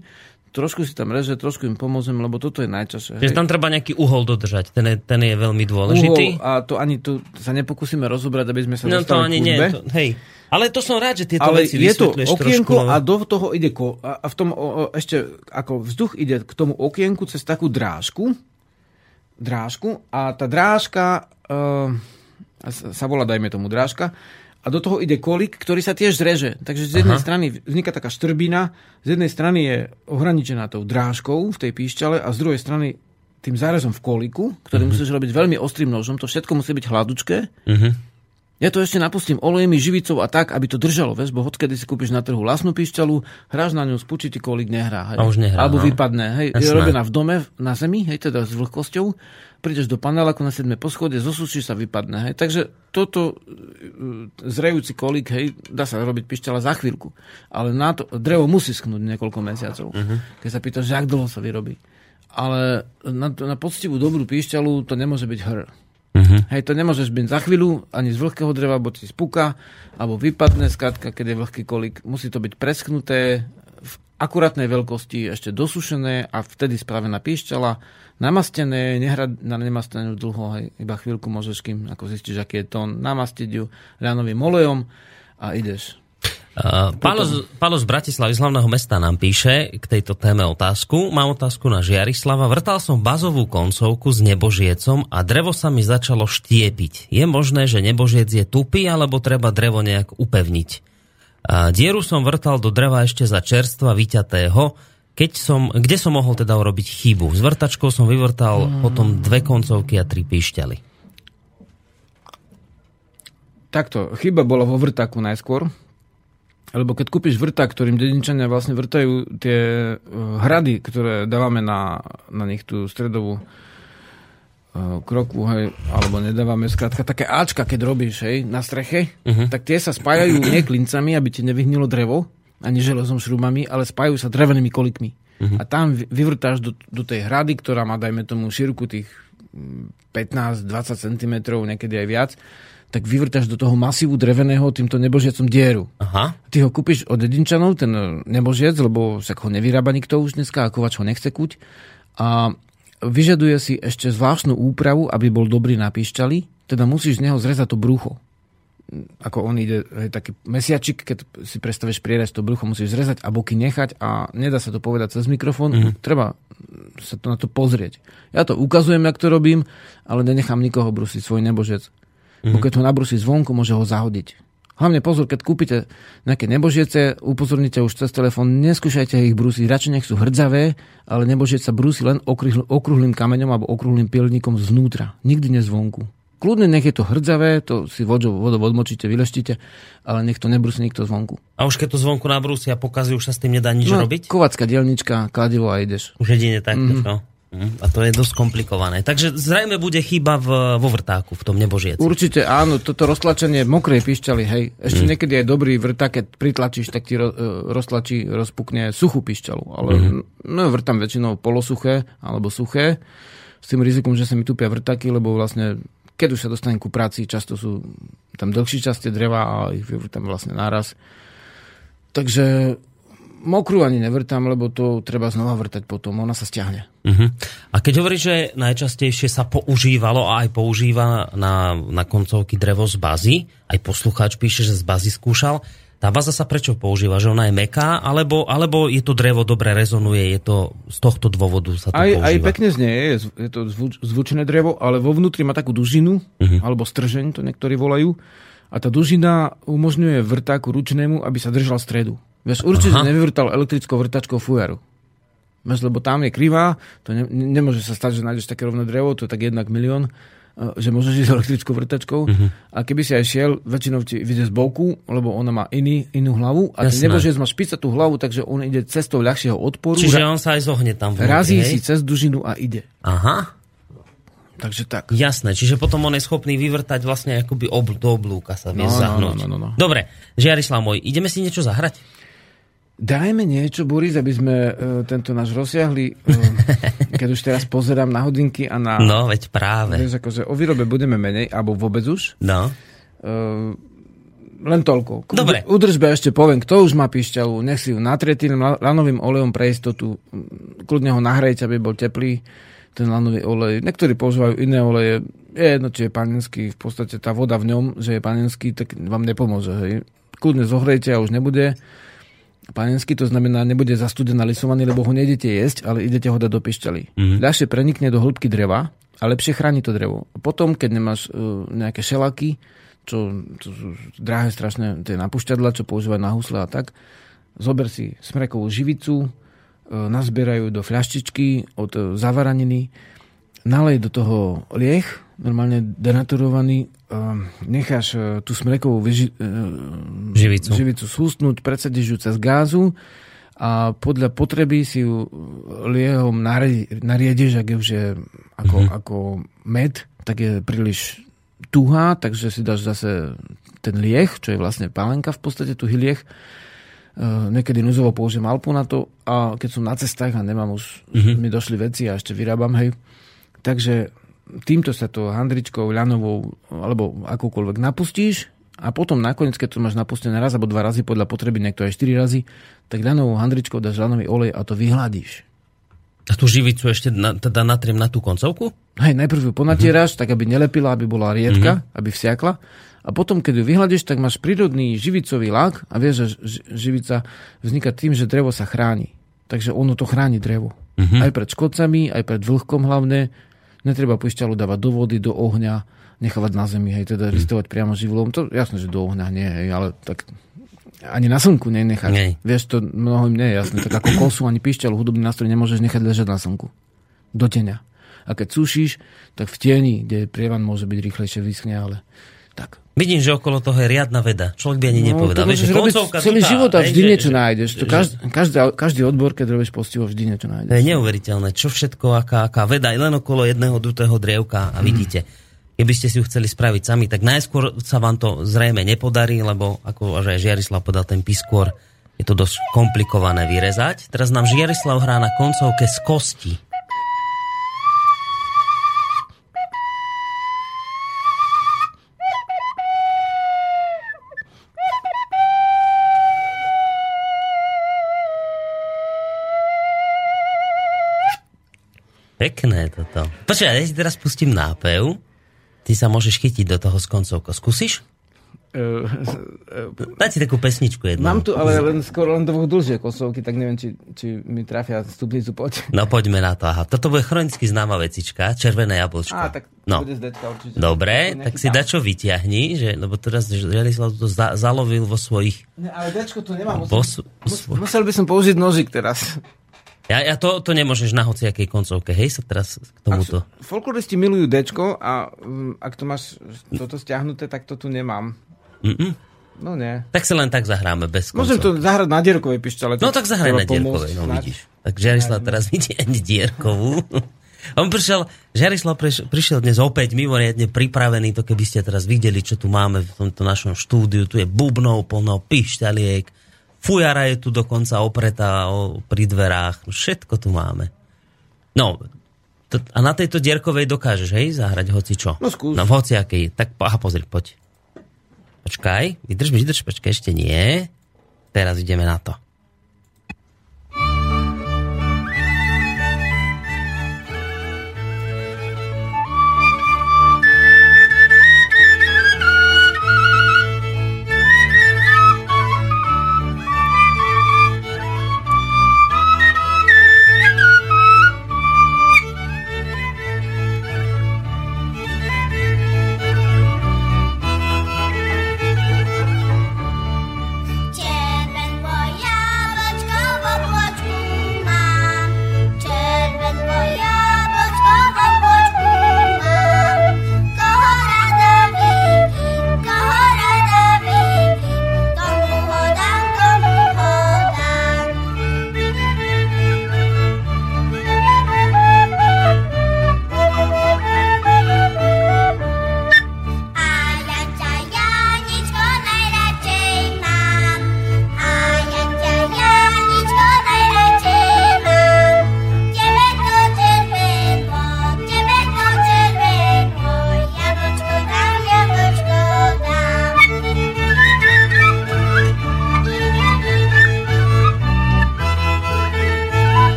Speaker 1: Trošku si tam reže, trošku im pomôžem, lebo toto je najčasšie.
Speaker 2: Čiže tam treba nejaký uhol dodržať, ten je, ten je veľmi dôležitý.
Speaker 1: Uhol a to ani tu sa nepokúsime rozobrať, aby sme sa
Speaker 2: No to ani
Speaker 1: k
Speaker 2: nie. To, hej. Ale to som rád, že tieto
Speaker 1: Ale
Speaker 2: veci
Speaker 1: je to okienko
Speaker 2: trošku.
Speaker 1: a do toho ide ko, a v tom o, o, ešte ako vzduch ide k tomu okienku cez takú drážku, drážku a tá drážka uh, sa volá, dajme tomu drážka, a do toho ide kolik, ktorý sa tiež zreže. Takže z jednej
Speaker 2: Aha.
Speaker 1: strany vzniká taká štrbina, z jednej strany je ohraničená tou drážkou v tej píšťale a z druhej strany tým zárezom v koliku, ktorý
Speaker 2: Mhm.
Speaker 1: musíš robiť veľmi ostrým nožom, to všetko musí byť hladučké.
Speaker 2: Mhm.
Speaker 1: Ja to ešte napustím olejmi, živicou a tak, aby to držalo, vieš, bo odkedy si kúpiš na trhu lasnú píšťalu, hráš na ňu, spučí ti kolik, nehrá. Hej.
Speaker 2: A už nehrá,
Speaker 1: Alebo
Speaker 2: no.
Speaker 1: vypadne, hej. Je
Speaker 2: Jasné.
Speaker 1: robená v dome, na zemi, hej, teda s vlhkosťou. Prídeš do paneláku na 7. poschode, zosušíš sa, vypadne, hej. Takže toto e, zrejúci kolík, hej, dá sa robiť pišťala za chvíľku. Ale na to, drevo musí schnúť niekoľko mesiacov. Uh-huh. Keď sa pýtaš, že jak dlho sa vyrobí. Ale na, na poctivú dobrú píšťalu to nemôže byť hr.
Speaker 2: Mhm.
Speaker 1: Hej, to nemôžeš byť za chvíľu ani z vlhkého dreva, bo ti spuka, alebo vypadne skrátka, keď je vlhký kolík. Musí to byť preschnuté, v akurátnej veľkosti, ešte dosušené a vtedy spravená píšťala, namastené, nehrať na nemastenú dlho, hej, iba chvíľku môžeš, kým ako zistíš, aký je tón, namastiť ju ľanovým olejom a ideš.
Speaker 2: Pálo, z, Pálo z Bratislavy, z hlavného mesta, nám píše k tejto téme otázku. Mám otázku na Žiarislava. Vrtal som bazovú koncovku s nebožiecom a drevo sa mi začalo štiepiť. Je možné, že nebožiec je tupý, alebo treba drevo nejak upevniť? Uh, dieru som vrtal do dreva ešte za čerstva vyťatého, keď som, kde som mohol teda urobiť chybu? S vrtačkou som vyvrtal hmm. potom dve koncovky a tri píšťaly.
Speaker 1: Takto, chyba bola vo vrtaku najskôr, lebo keď kúpiš vrták, ktorým dedinčania vlastne vrtajú tie uh, hrady, ktoré dávame na, na nich tú stredovú uh, kroku, hej, alebo nedávame skrátka také Ačka, keď robíš, hej, na streche, uh-huh. tak tie sa spájajú nie klincami, aby ti nevyhnilo drevo, ani železom šrubami, ale spájajú sa drevenými kolikmi. Uh-huh. A tam vyvrtáš do, do tej hrady, ktorá má, dajme tomu, šírku tých 15-20 cm, niekedy aj viac, tak vyvrtaš do toho masívu dreveného týmto nebožiacom dieru.
Speaker 2: Aha.
Speaker 1: Ty ho kúpiš od dedinčanov, ten nebožiec, lebo však ho nevyrába nikto už dneska a kovač ho nechce kuť. A vyžaduje si ešte zvláštnu úpravu, aby bol dobrý na píšťali, teda musíš z neho zrezať to brucho. Ako on ide, je taký mesiačik, keď si predstavíš prierez, to brucho musíš zrezať a boky nechať a nedá sa to povedať cez mikrofón, mm-hmm. treba sa to na to pozrieť. Ja to ukazujem, jak to robím, ale nenechám nikoho brusiť svoj nebožec. Mm-hmm. Bo keď ho nabrusí zvonku, môže ho zahodiť. Hlavne pozor, keď kúpite nejaké nebožiece, upozornite už cez telefón, neskúšajte ich brúsiť, radšej nech sú hrdzavé, ale nebožiec sa brúsi len okrúhlým kameňom alebo okrúhlým pilníkom zvnútra, nikdy nezvonku. Kľudne nech je to hrdzavé, to si vodou, vodou odmočíte, vyleštite, ale nech to nebrúsi nikto zvonku.
Speaker 2: A už keď to zvonku nabrúsi a pokazí, už sa s tým nedá nič no, robiť?
Speaker 1: Kovacká dielnička, kladivo a ideš.
Speaker 2: Už jedine tak, mm-hmm. no. A to je dosť komplikované. Takže zrejme bude chyba v, vo vrtáku, v tom nebožieci.
Speaker 1: Určite áno, toto roztlačenie mokrej pišťaly, hej. Ešte mm. niekedy je dobrý vrták, keď pritlačíš, tak ti ro, e, roztlačí, rozpukne suchú pišťalu. Ale mm. no, vrtám väčšinou polosuché alebo suché. S tým rizikom, že sa mi tupia vrtáky, lebo vlastne keď už sa dostanem ku práci, často sú tam dlhší časti dreva a ich vyvrtám vlastne náraz. Takže mokrú ani nevrtám, lebo to treba znova vrtať potom, ona sa stiahne.
Speaker 2: Uh-huh. A keď hovoríš, že najčastejšie sa používalo a aj používa na, na koncovky drevo z bazy, aj poslucháč píše, že z bazy skúšal, tá baza sa prečo používa? Že ona je meká, alebo, alebo je to drevo dobre rezonuje, je to z tohto dôvodu sa to
Speaker 1: aj,
Speaker 2: používa?
Speaker 1: Aj pekne znie, je, je to zvuč, zvučené drevo, ale vo vnútri má takú dužinu, uh-huh. alebo stržeň, to niektorí volajú, a tá dužina umožňuje vrtáku ručnému, aby sa držal stredu. Vieš, určite nevyvrtal elektrickou vrtačkou fujaru. Lebo tam je krivá, to ne, nemôže sa stať, že nájdeš také rovné drevo, to je tak jednak milión, e, že môžeš ísť elektrickou vrtačkou. Uh-huh. A keby si aj šiel, väčšinou ti vyjde z boku, lebo ona má iný, inú hlavu. A ty nemôžeš mať špicatú hlavu, takže on ide cestou ľahšieho odporu.
Speaker 2: Čiže on sa aj zohne tam.
Speaker 1: Vnútri, razí hej? si cez dužinu a ide.
Speaker 2: Aha.
Speaker 1: Takže tak.
Speaker 2: Jasné, čiže potom on je schopný vyvrtať vlastne akoby ob, do oblúka sa vie
Speaker 1: no,
Speaker 2: zahnúť.
Speaker 1: No, no, no, no.
Speaker 2: Dobre, Žiarislav môj, ideme si niečo zahrať?
Speaker 1: Dajme niečo, Boris, aby sme uh, tento náš rozsiahli, uh, keď už teraz pozerám na hodinky a na...
Speaker 2: No, veď práve.
Speaker 1: Vieš, akože o výrobe budeme menej, alebo vôbec už.
Speaker 2: No.
Speaker 1: Uh, len toľko.
Speaker 2: Dobre.
Speaker 1: Udržbe ešte poviem, kto už má píšťalu, nech si ju natrie tým lanovým olejom pre istotu. Kľudne ho nahrajte, aby bol teplý ten lanový olej. Niektorí používajú iné oleje. Je jedno, či je panenský. V podstate tá voda v ňom, že je panenský, tak vám nepomôže. Hej. Kľudne zohrejte a už nebude panenský, to znamená, nebude zastudená lisovaný, lebo ho nejdete jesť, ale idete ho dať do pišťaly. Mm-hmm. Ľahšie prenikne do hĺbky dreva a lepšie chráni to drevo. Potom, keď nemáš uh, nejaké šelaky, čo, čo sú drahé strašné, tie napušťadla, čo používajú na husle a tak, zober si smrekovú živicu, uh, nazbierajú do fľaštičky od uh, zavaraniny, nalej do toho lieh, normálne denaturovaný, necháš uh, tú smrekovú vyži, uh,
Speaker 2: živicu.
Speaker 1: živicu sústnúť, predsedíš ju cez gázu a podľa potreby si ju liehom nariedieš, ak je už je ako, mm-hmm. ako med, tak je príliš tuhá, takže si dáš zase ten lieh, čo je vlastne pálenka v podstate, tu lieh. Niekedy núzovo použijem Alpu na to a keď som na cestách a nemám už, mm-hmm. mi došli veci a ešte vyrábam, hej. Takže týmto sa to handričkou, ľanovou alebo akoukoľvek napustíš a potom nakoniec, keď to máš napustené raz alebo dva razy podľa potreby, niekto aj štyri razy, tak ľanovou handričkou dáš ľanový olej a to vyhľadíš.
Speaker 2: A tú živicu ešte na, teda natriem na tú koncovku?
Speaker 1: Hej, najprv ju ponatieraš, uh-huh. tak aby nelepila, aby bola riedka, uh-huh. aby vsiakla A potom, keď ju vyhľadíš, tak máš prírodný živicový lak a vieš, že živica vzniká tým, že drevo sa chráni. Takže ono to chráni drevo.
Speaker 2: Mhm.
Speaker 1: Aj pred škodcami, aj pred vlhkom hlavne. Netreba pišťalu dávať do vody, do ohňa, nechávať na zemi, hej, teda ristovať priamo živlom. To jasné, že do ohňa nie, hej, ale tak ani na slnku nenechať.
Speaker 2: Nej.
Speaker 1: Vieš, to mnohým nie je jasné. Tak ako kosu, ani pišťalu, hudobný nástroj nemôžeš nechať ležať na slnku. Do teňa. A keď sušíš, tak v tieni, kde prievan môže byť rýchlejšie vyschne, ale tak.
Speaker 2: Vidím, že okolo toho je riadna veda. Človek by ani nepovedal.
Speaker 1: No,
Speaker 2: Vieš, koncovka
Speaker 1: celý
Speaker 2: tutá,
Speaker 1: život a vždy
Speaker 2: že-
Speaker 1: niečo
Speaker 2: že-
Speaker 1: nájdeš. To každý, každý, každý odbor, keď robíš postivo, vždy niečo
Speaker 2: To
Speaker 1: nájdeš.
Speaker 2: je neuveriteľné, čo všetko, aká, aká veda, aj len okolo jedného dutého drievka a vidíte. Keby ste si ju chceli spraviť sami, tak najskôr sa vám to zrejme nepodarí, lebo ako že aj Žiarislav podal ten piskôr, je to dosť komplikované vyrezať. Teraz nám Žiarislav hrá na koncovke z kosti. Pekné toto. Počkaj, ja ti teraz pustím nápev. Ty sa môžeš chytiť do toho s koncovkou. Skúsiš?
Speaker 1: Uh,
Speaker 2: Daj si takú pesničku jednu.
Speaker 1: mám tu ale len skoro len dvoch dlhšie kosovky, tak neviem, či, či mi trafia stupnicu poď.
Speaker 2: No poďme na to. Aha. Toto bude chronicky známa vecička, červené jablčko.
Speaker 1: Á, tak
Speaker 2: no.
Speaker 1: bude z dečka určite.
Speaker 2: Dobre, tak si dačo vyťahni, že, lebo teraz Želislav to za, zalovil vo svojich...
Speaker 1: Ne, ale dečko tu nemám.
Speaker 2: Vo,
Speaker 1: Musel, mus, musel by som použiť nožik teraz.
Speaker 2: Ja, ja to, to nemôžeš na hociakej koncovke, hej, sa teraz k tomuto.
Speaker 1: Ak, folkloristi milujú dečko a um, ak to máš toto stiahnuté, tak to tu nemám.
Speaker 2: Mm-mm.
Speaker 1: No nie.
Speaker 2: Tak sa len tak zahráme bez
Speaker 1: Môžem
Speaker 2: koncovky.
Speaker 1: to zahrať na dierkovej pištole.
Speaker 2: No tak zahraj na dierkovej, no vidíš. Tak Žarislav teraz ani dierkovú. On prišiel, Žarislav priš, prišiel dnes opäť mimoriadne pripravený, to keby ste teraz videli, čo tu máme v tomto našom štúdiu. Tu je bubnov plno, pišťaliek, fujara je tu dokonca opretá o, pri dverách, všetko tu máme. No, to, a na tejto dierkovej dokážeš, hej, zahrať hoci čo?
Speaker 1: No skús.
Speaker 2: No v hociakej. Tak, aha, pozri, poď. Počkaj, vydrž, vydrž, počkaj, ešte nie. Teraz ideme na to.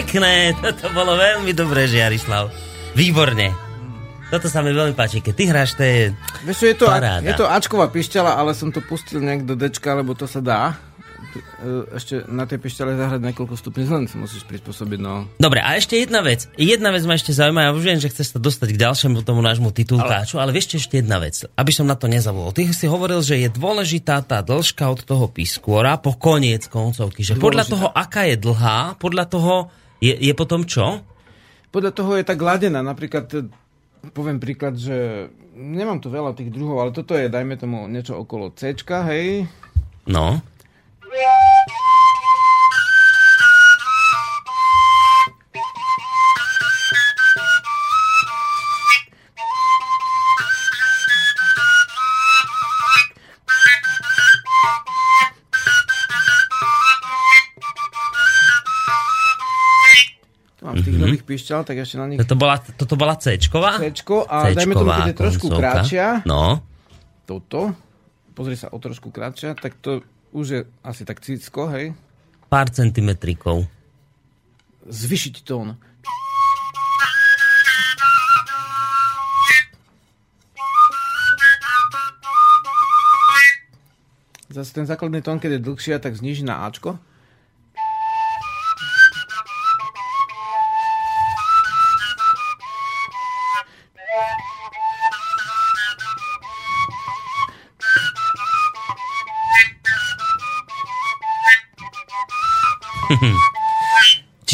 Speaker 2: Pekné, toto bolo veľmi dobré, Žiarislav. Výborne. Toto sa mi veľmi páči. Keď ty hráš, to je...
Speaker 1: Vieš je to,
Speaker 2: Paráda.
Speaker 1: je to Ačková pišťala, ale som to pustil nejak do Dčka, lebo to sa dá. E, Ešte na tej pišťale zahrať niekoľko stupňov, len si musíš prispôsobiť, no.
Speaker 2: Dobre, a ešte jedna vec. Jedna vec ma ešte zaujíma. Ja už viem, že chceš sa dostať k ďalšiemu tomu nášmu titulkáču, ale, ale vieš ešte jedna vec. Aby som na to nezavolal. Ty si hovoril, že je dôležitá tá dĺžka od toho pískôra po koniec koncovky. Že podľa
Speaker 1: Dôležitá.
Speaker 2: toho, aká je dlhá, podľa toho je, je potom čo?
Speaker 1: Podľa toho je tak ladená. Napríklad, e, poviem príklad, že nemám tu veľa tých druhov, ale toto je, dajme tomu, niečo okolo C, hej.
Speaker 2: No.
Speaker 1: píšťal, tak ešte na nich...
Speaker 2: Toto bola, toto bola C-čková?
Speaker 1: C-čko a C-čková dajme tomu, keď je trošku
Speaker 2: koncovka.
Speaker 1: kratšia,
Speaker 2: no.
Speaker 1: toto, pozri sa, o trošku kratšia, tak to už je asi tak cicko, hej?
Speaker 2: Pár centimetrikov.
Speaker 1: Zvyšiť tón. Zase ten základný tón, keď je dlhšia, tak zniží na Ačko.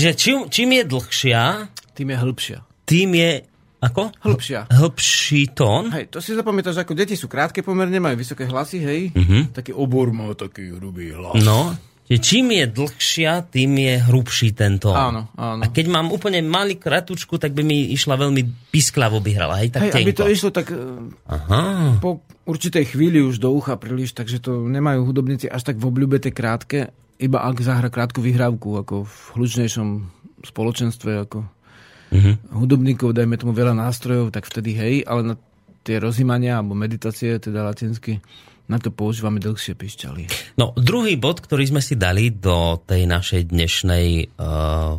Speaker 2: Čiže čím, čím je dlhšia,
Speaker 1: Tým je hĺbšia.
Speaker 2: tým je... Ako?
Speaker 1: Hĺbšia.
Speaker 2: Hĺbší tón.
Speaker 1: Hej, to si zapamätáš, ako deti sú krátke pomerne, majú vysoké hlasy, hej? Taký obor má taký hrubý hlas.
Speaker 2: No. Čím je dlhšia, tým je hrubší ten tón.
Speaker 1: Áno, áno.
Speaker 2: A keď mám úplne malý kratučku, tak by mi išla veľmi pisklavo by hrala, hej, tak
Speaker 1: Hej, aby to išlo tak e,
Speaker 2: Aha.
Speaker 1: po určitej chvíli už do ucha príliš, takže to nemajú hudobníci až tak v obľúbe tie krátke, iba ak zahra krátku vyhrávku, ako v hlučnejšom spoločenstve, ako
Speaker 2: Mhm.
Speaker 1: hudobníkov, dajme tomu veľa nástrojov, tak vtedy hej, ale na tie rozímania alebo meditácie, teda latinsky, na to používame dlhšie pišťaly.
Speaker 2: No, druhý bod, ktorý sme si dali do tej našej dnešnej uh,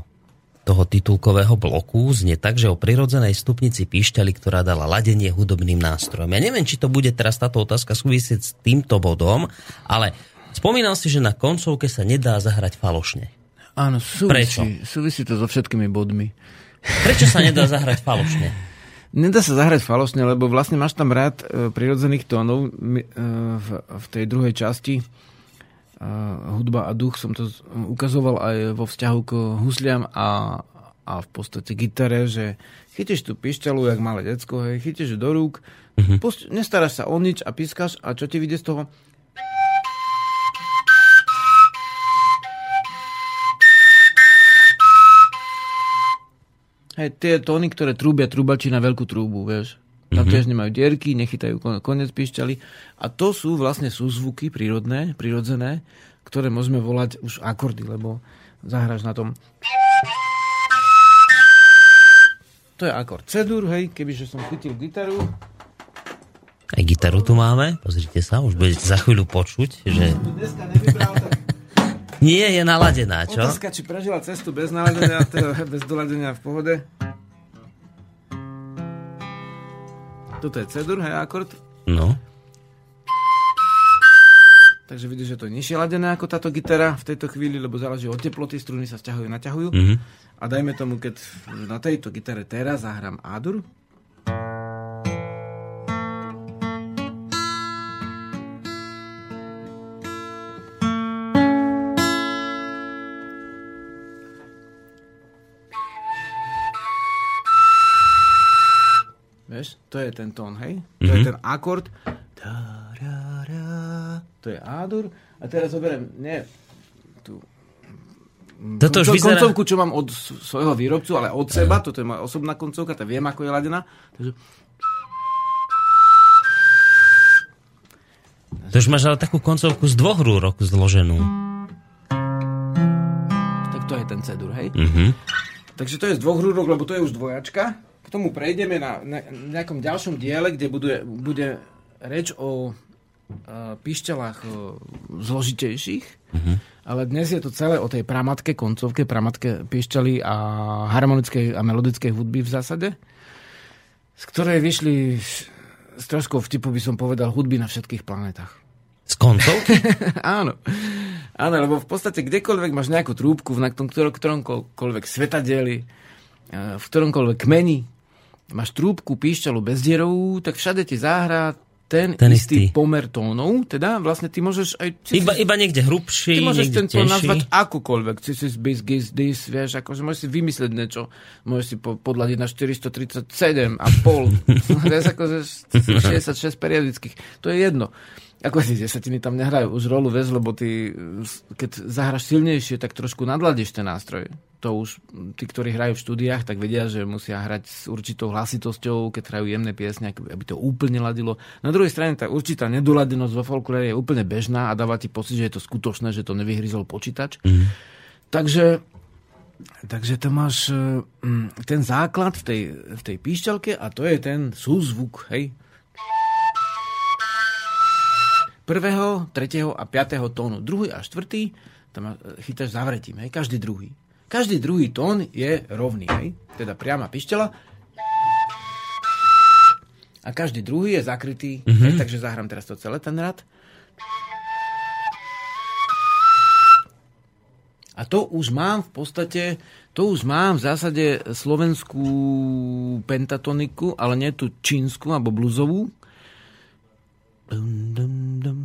Speaker 2: toho titulkového bloku, znie tak, že o prirodzenej stupnici píšťaly, ktorá dala ladenie hudobným nástrojom. Ja neviem, či to bude teraz táto otázka súvisieť s týmto bodom, ale spomínal si, že na koncovke sa nedá zahrať falošne.
Speaker 1: Áno,
Speaker 2: Prečo?
Speaker 1: súvisí, súvisí to so všetkými bodmi.
Speaker 2: Prečo sa nedá zahrať falošne?
Speaker 1: Nedá sa zahrať falosne, lebo vlastne máš tam rád e, prirodzených tónov e, v, v tej druhej časti. E, hudba a duch som to ukazoval aj vo vzťahu k husliam a, a v podstate gitare, že chytíš tú pišťalu, jak malé decko, hej, chytíš do rúk, mm-hmm. nestaráš sa o nič a pískaš a čo ti vyjde z toho? Hej, tie tóny, ktoré trúbia trúbači na veľkú trúbu, vieš. Tam mm-hmm. tiež nemajú dierky, nechytajú kon- konec píšťaly. A to sú vlastne súzvuky prírodné, prírodzené, ktoré môžeme volať už akordy, lebo zahráš na tom. To je akord C-dur, hej, kebyže som chytil gitaru.
Speaker 2: Aj gitaru tu máme, pozrite sa, už budete za chvíľu počuť, že
Speaker 1: Dneska nevybral, tak
Speaker 2: nie je naladená, čo?
Speaker 1: otázka, či prežila cestu bez naladenia, teda bez doladenia v pohode. Toto je C-dur, hej, akord.
Speaker 2: No.
Speaker 1: Takže vidíš, že to je nižšie ladené ako táto gitara v tejto chvíli, lebo záleží od teploty, struny sa stiahujú, naťahujú.
Speaker 2: Mhm.
Speaker 1: A dajme tomu, keď na tejto gitare teraz zahrám A-dur, Vieš, to je ten tón, hej? To je ten akord. To je A-dur. A teraz zoberiem, nie, tú
Speaker 2: Toto už vyzerá...
Speaker 1: koncovku, čo mám od svojho výrobcu, ale od seba, toto je moja osobná koncovka, tak viem, ako je ladená. Takže,
Speaker 2: To už máš ale takú koncovku z dvoch rúrok zloženú.
Speaker 1: tak to je ten C-dur, hej?
Speaker 2: Mhm.
Speaker 1: Takže to je z dvoch rúrok, lebo to je už dvojačka. K tomu prejdeme na, na nejakom ďalšom diele, kde bude, bude reč o uh, pišťalách uh, zložitejších. Ale dnes je to celé o tej pramatke, koncovke, pramatke pišťaly a harmonickej a melodickej hudby v zásade, z ktorej vyšli s troškou vtipu by som povedal hudby na všetkých planetách.
Speaker 2: Z koncovky?
Speaker 1: Áno. Áno, lebo v podstate kdekoľvek máš nejakú trúbku v ktorom, ktoromkoľvek svetadieli, eh, v ktoromkoľvek kmeni, máš trúbku, píšťalu bezdierovú, tak všade ti zahrá ten,
Speaker 2: Ten
Speaker 1: istý,
Speaker 2: istý.
Speaker 1: pomer tónov. Teda vlastne ty môžeš aj...
Speaker 2: Iba, iba niekde hrubší,
Speaker 1: Ty môžeš ten tón nazvať akokoľvek. Cis, bis, gis, dis, vieš, akože môžeš si vymyslieť niečo. Môžeš si po, podľadiť na 437 a pol. vieš, akože 66 periodických. To je jedno. Ako si desatiny tam nehrajú už rolu, vieš, lebo ty, keď zahraš silnejšie, tak trošku nadladíš ten nástroj. To už tí, ktorí hrajú v štúdiách, tak vedia, že musia hrať s určitou hlasitosťou, keď hrajú jemné piesne, aby to úplne ladilo. Na druhej strane tá určitá nedoladenosť vo folklore je úplne bežná a dáva ti pocit, že je to skutočné, že to nevyhryzol počítač. Mm. Takže, takže to máš ten základ v tej, v tej píšťalke a to je ten súzvuk, hej? prvého, tretieho a piatého tónu. Druhý a štvrtý tam e, chytáš zavretím, hej, každý druhý. Každý druhý tón je rovný, hej, teda priama pištela a každý druhý je zakrytý, mm-hmm. hej, mhm. takže zahrám teraz to celé ten rad. A to už mám v podstate, to už mám v zásade slovenskú pentatoniku, ale nie tú čínsku alebo bluzovú, Dum, dum, dum,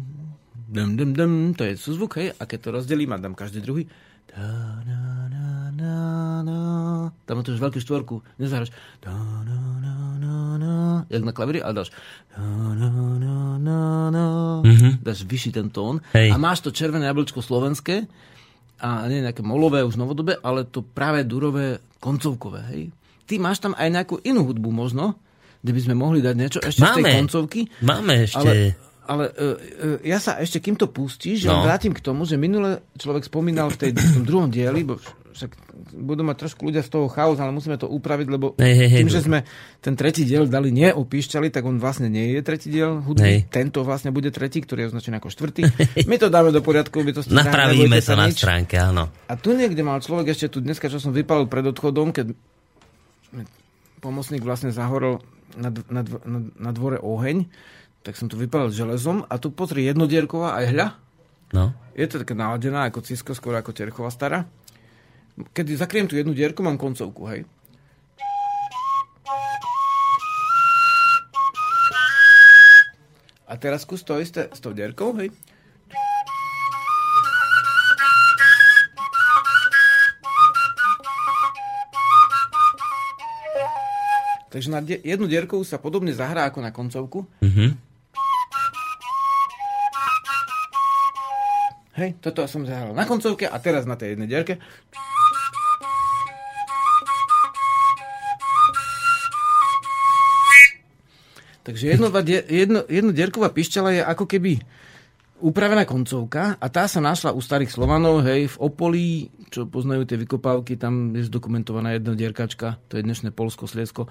Speaker 1: dum, dum, dum, to je súzvuk, hej, a keď to rozdelím a dám každý druhý, da, na, na, na, na, tam máš veľkú štvorku, nezahraš, da, na, na, na, na, jak na klavíri, ale dáš, da, na, na, na, na,
Speaker 2: Mhm.
Speaker 1: dáš vyšší ten tón.
Speaker 2: Hej.
Speaker 1: a máš to červené jablčko slovenské, a nie nejaké molové už novodobé, ale to práve durové koncovkové, hej. Ty máš tam aj nejakú inú hudbu možno, kde by sme mohli dať niečo ešte z tej
Speaker 2: Máme.
Speaker 1: koncovky.
Speaker 2: Máme ešte...
Speaker 1: Ale, ale uh, uh, ja sa ešte, kým to pustíš,
Speaker 2: No.
Speaker 1: vrátim k tomu, že minule človek spomínal v, tej, v tom druhom dieli, bo však budú mať trošku ľudia z toho chaos, ale musíme to upraviť, lebo
Speaker 2: hej, hej,
Speaker 1: tým, že
Speaker 2: dobre.
Speaker 1: sme ten tretí diel dali nie o píšťali, tak on vlastne nie je tretí diel hudby.
Speaker 2: Hej.
Speaker 1: Tento vlastne bude tretí, ktorý je označený ako štvrtý. My to dáme do poriadku, my to
Speaker 2: Napravíme
Speaker 1: sa
Speaker 2: na
Speaker 1: nič.
Speaker 2: stránke, áno.
Speaker 1: A tu niekde mal človek ešte tu dneska, čo som vypalil pred odchodom, keď pomocník vlastne zahorol na, na, na, na dvore oheň, tak som tu vypalil železom a tu pozri jednodierková aj hľa.
Speaker 2: No.
Speaker 1: Je to také naladená ako Cisco, skoro ako Terchová stará. Keď zakriem tú jednu dierku, mám koncovku, hej. A teraz skús to isté s tou dierkou, hej. Takže na die- jednu dierku sa podobne zahrá ako na koncovku.
Speaker 2: Mhm.
Speaker 1: Hej, toto som zahral na koncovke a teraz na tej jednej dierke. Takže jednova, die- jedno, jednodierková pišťala je ako keby upravená koncovka a tá sa našla u starých Slovanov, hej, v Opolí, čo poznajú tie vykopávky, tam je zdokumentovaná jedna dierkačka, to je dnešné Polsko, Sliesko,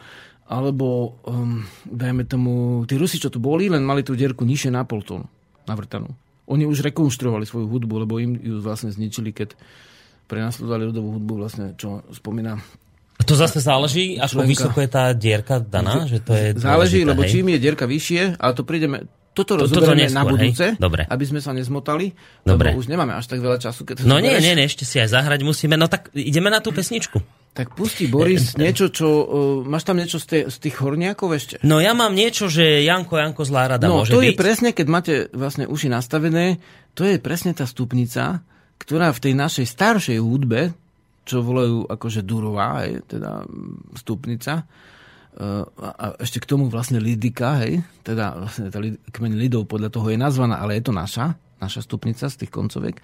Speaker 1: alebo, um, dajme tomu, tí Rusi, čo tu boli, len mali tú dierku nižšie na pol tónu, navrtanú. Oni už rekonštruovali svoju hudbu, lebo im ju vlastne zničili, keď prenasledovali ľudovú hudbu, vlastne, čo spomína
Speaker 2: A to zase záleží, ako
Speaker 1: Členka.
Speaker 2: vysoko je tá dierka daná, že to je
Speaker 1: Záleží, lebo
Speaker 2: hej?
Speaker 1: čím je dierka vyššie, ale to prídeme, toto
Speaker 2: To- toto
Speaker 1: rozoberieme
Speaker 2: neskôr,
Speaker 1: na
Speaker 2: hej?
Speaker 1: budúce,
Speaker 2: Dobre.
Speaker 1: aby sme sa nezmotali,
Speaker 2: Dobre.
Speaker 1: lebo už nemáme až tak veľa času. Keď to
Speaker 2: No nie, nie, nie, ešte si aj zahrať musíme. No tak ideme na tú pesničku.
Speaker 1: Tak pusti Boris niečo, čo... Uh, máš tam niečo z, tej, z tých horniakov ešte?
Speaker 2: No ja mám niečo, že Janko, Janko zlá rada
Speaker 1: no,
Speaker 2: môže
Speaker 1: to
Speaker 2: byť.
Speaker 1: je presne, keď máte vlastne uši nastavené, to je presne tá stupnica, ktorá v tej našej staršej hudbe, čo volajú akože durová, hej, teda stupnica, a, a ešte k tomu vlastne lidika, hej, teda vlastne tá lid, kmeň lidov podľa toho je nazvaná, ale je to naša, naša stupnica z tých koncoviek.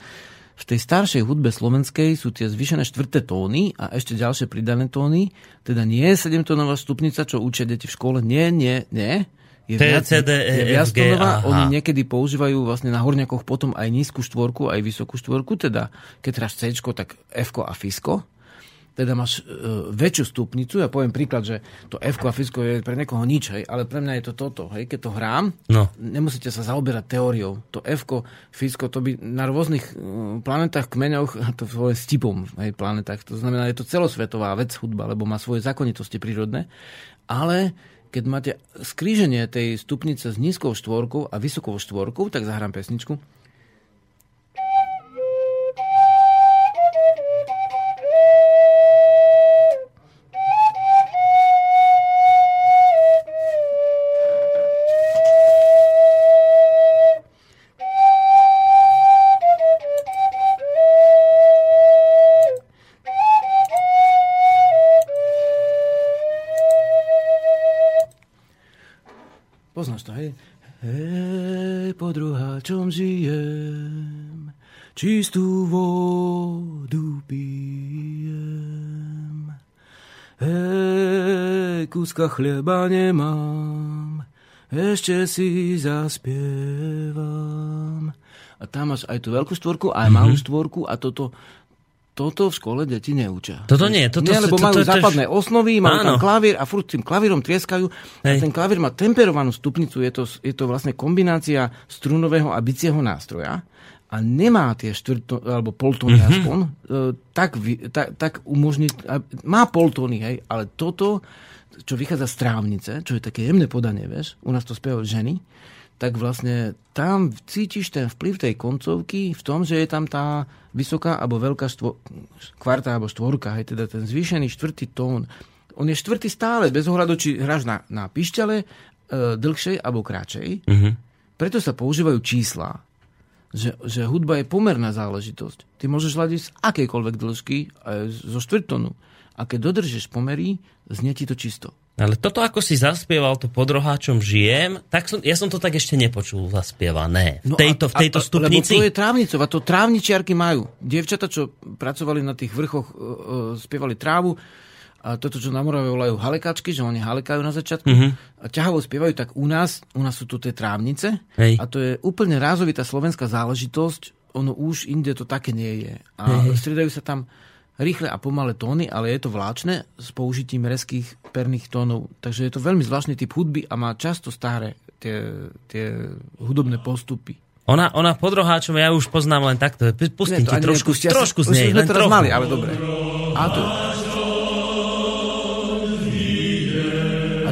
Speaker 1: V tej staršej hudbe slovenskej sú tie zvyšené štvrté tóny a ešte ďalšie pridané tóny, teda nie je 7-tónová stupnica, čo učia deti v škole, nie, nie, nie. Je
Speaker 2: To je C, D, E,
Speaker 1: je viactónová,
Speaker 2: aha.
Speaker 1: oni niekedy používajú vlastne na horniakoch potom aj nízku štvorku, aj vysokú štvorku, teda keď teraz C, tak F a Fisko, teda máš e, väčšiu stupnicu, ja poviem príklad, že to F a Fisko je pre niekoho nič, hej, ale pre mňa je to toto, hej, keď to hrám,
Speaker 2: No.
Speaker 1: nemusíte sa zaoberať teóriou. To F, Fisko, to by na rôznych e, planetách, kmeňoch, to je stipom, hej, planetách, to znamená, je to celosvetová vec hudba, lebo má svoje zákonitosti prírodné, ale keď máte skríženie tej stupnice s nízkou štvorkou a vysokou štvorkou, tak zahrám pesničku. Čistú vodu pijem. Hej, kúska chleba nemám, ešte si zaspievam. A tam máš aj tú veľkú štvorku, aj malú štvorku a toto, toto v škole deti neučia.
Speaker 2: Toto nie, toto
Speaker 1: nie, lebo
Speaker 2: toto-
Speaker 1: majú
Speaker 2: to je-
Speaker 1: západné osnovy, majú
Speaker 2: Áno.
Speaker 1: tam klavír a furt tým klavírom trieskajú. A ten klavír má temperovanú stupnicu, je to, je to vlastne kombinácia strunového a bicieho nástroja a nemá tie štvrto, alebo poltóny
Speaker 2: Mhm.
Speaker 1: aspoň, e, tak, tak, tak umožniť, a- má poltóny, hej, ale toto, čo vychádza z trávnice, čo je také jemné podanie, vieš, u nás to spievajú ženy, tak vlastne tam cítiš ten vplyv tej koncovky v tom, že je tam tá vysoká alebo veľká štvo, kvarta alebo štvorka, hej, teda ten zvýšený štvrtý tón. On je štvrtý stále, bez ohľadu, či hráš na, na pišťale e, dlhšej alebo kratšej.
Speaker 2: Mhm.
Speaker 1: Preto sa používajú čísla, že, že hudba je pomerná záležitosť. Ty môžeš hľadiť z akejkoľvek dĺžky, aj zo štvrtonu. A keď dodržeš pomery, znie ti to čisto.
Speaker 2: Ale toto, ako si zaspieval to pod roháčom žijem, tak som, ja som to tak ešte nepočul zaspievané. V tejto, v tejto stupnici.
Speaker 1: No Lebo to je trávnicová, to trávničiarky majú. Dievčata, čo pracovali na tých vrchoch, uh, uh, spievali trávu, a toto, čo na Morave volajú halekačky, že oni halekajú na začiatku,
Speaker 2: Mhm.
Speaker 1: a ťahavo spievajú, tak u nás, u nás sú tu tie trávnice
Speaker 2: Hej.
Speaker 1: a to je úplne rázovitá slovenská záležitosť, ono už inde to také nie je. A
Speaker 2: Hej.
Speaker 1: striedajú sa tam rýchle a pomalé tóny, ale je to vláčne s použitím rezkých perných tónov. Takže je to veľmi zvláštny typ hudby a má často staré tie, tie hudobné postupy.
Speaker 2: Ona, ona pod roháčom, ja už poznám len takto. Pustím
Speaker 1: Nie,
Speaker 2: ti trošku, trošku
Speaker 1: už
Speaker 2: z nej,
Speaker 1: sme
Speaker 2: len
Speaker 1: teraz
Speaker 2: trochu.
Speaker 1: mali, ale dobre. A to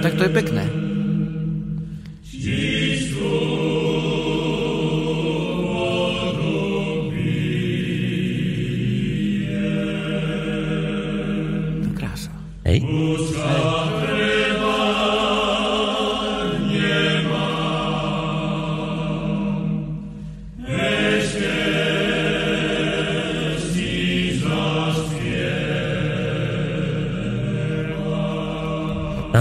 Speaker 1: tak to je pekné. Je krása.
Speaker 2: Hej.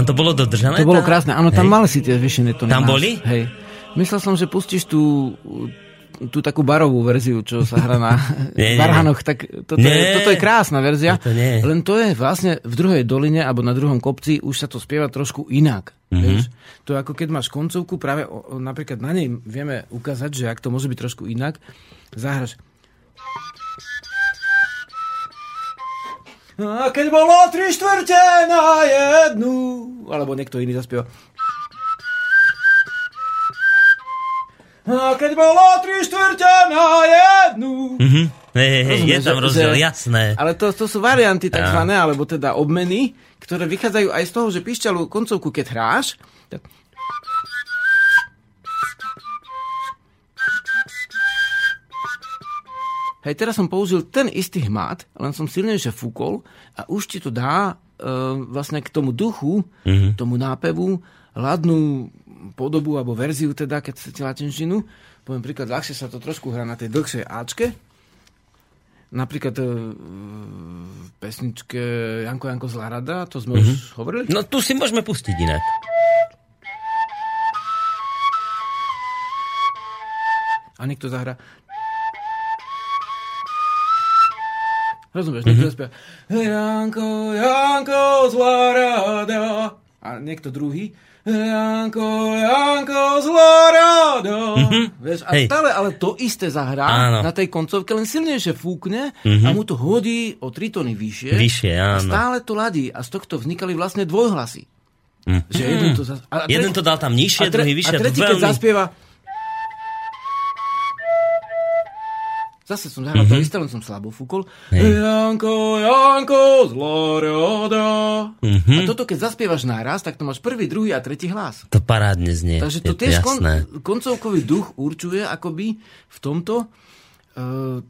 Speaker 2: Tam to bolo dodržané?
Speaker 1: To bolo
Speaker 2: tá-
Speaker 1: krásne. Áno, tam
Speaker 2: Hej.
Speaker 1: mali si tie zvyšené tóny.
Speaker 2: Tam boli?
Speaker 1: Hej. Myslel som, že pustíš tú, tú takú barovú verziu, čo sa hrá na
Speaker 2: Nie.
Speaker 1: Varhanoch. Tak toto, je,
Speaker 2: Nie.
Speaker 1: toto je krásna verzia.
Speaker 2: To nie.
Speaker 1: Len to je vlastne v druhej doline alebo na druhom kopci už sa to spieva trošku inak.
Speaker 2: Mhm.
Speaker 1: Mm-hmm. Vieš? To je ako keď máš koncovku, práve o, o, napríklad na nej vieme ukázať, že ak to môže byť trošku inak, zahraš A keď bolo tri štvrte na jednu, alebo niekto iný zaspieva. A keď bolo tri štvrte na jednu.
Speaker 2: Mhm. Hej, hej, hej, je
Speaker 1: Rozumieš,
Speaker 2: tam rozdiel,
Speaker 1: že-
Speaker 2: jasné.
Speaker 1: Ale to, to sú varianty takzvané, alebo teda obmeny, ktoré vychádzajú aj z toho, že pišťalú koncovku, keď hráš, tak... Hej, teraz som použil ten istý hmat, len som silnejšie fúkol a už ti to dá e, vlastne k tomu duchu, mm-hmm. tomu nápevu, hladnú podobu alebo verziu teda, keď chcete latinčinu. Poviem príklad, ľahšie sa to trošku hrá na tej dlhšej Ačke, Napríklad e, v pesničke Janko Janko z Larada, to sme mm-hmm. už hovorili.
Speaker 2: No tu si môžeme pustiť inak.
Speaker 1: A niekto zahrá. Rozumieš, niekto mm-hmm. Janko, Janko z Larada. A niekto druhý. Janko, Janko z Larada. Mm-hmm. Vieš, a
Speaker 2: Hej.
Speaker 1: stále ale to isté zahrá
Speaker 2: Áno.
Speaker 1: na tej koncovke, len silnejšie fúkne mm-hmm. a mu to hodí o tri tóny vyššie.
Speaker 2: Vyššie,
Speaker 1: A
Speaker 2: áno.
Speaker 1: stále to ladí. A z tohto vznikali vlastne dvojhlasy.
Speaker 2: Mhm.
Speaker 1: Že jeden to, zas... a, a
Speaker 2: Jeden to dal tam nižšie,
Speaker 1: a tre-
Speaker 2: druhý vyššie.
Speaker 1: A tretí, keď
Speaker 2: veľmi-
Speaker 1: zaspieva... Zase som zahral mm-hmm. to isté, len som slabo fúkol.
Speaker 2: Hej.
Speaker 1: Janko, Janko, z Lorada.
Speaker 2: Mhm.
Speaker 1: A toto, keď zaspievaš naraz, tak to máš prvý, druhý a tretí hlas.
Speaker 2: To parádne znie.
Speaker 1: Takže to tiež kon, koncovkový duch určuje akoby v tomto uh,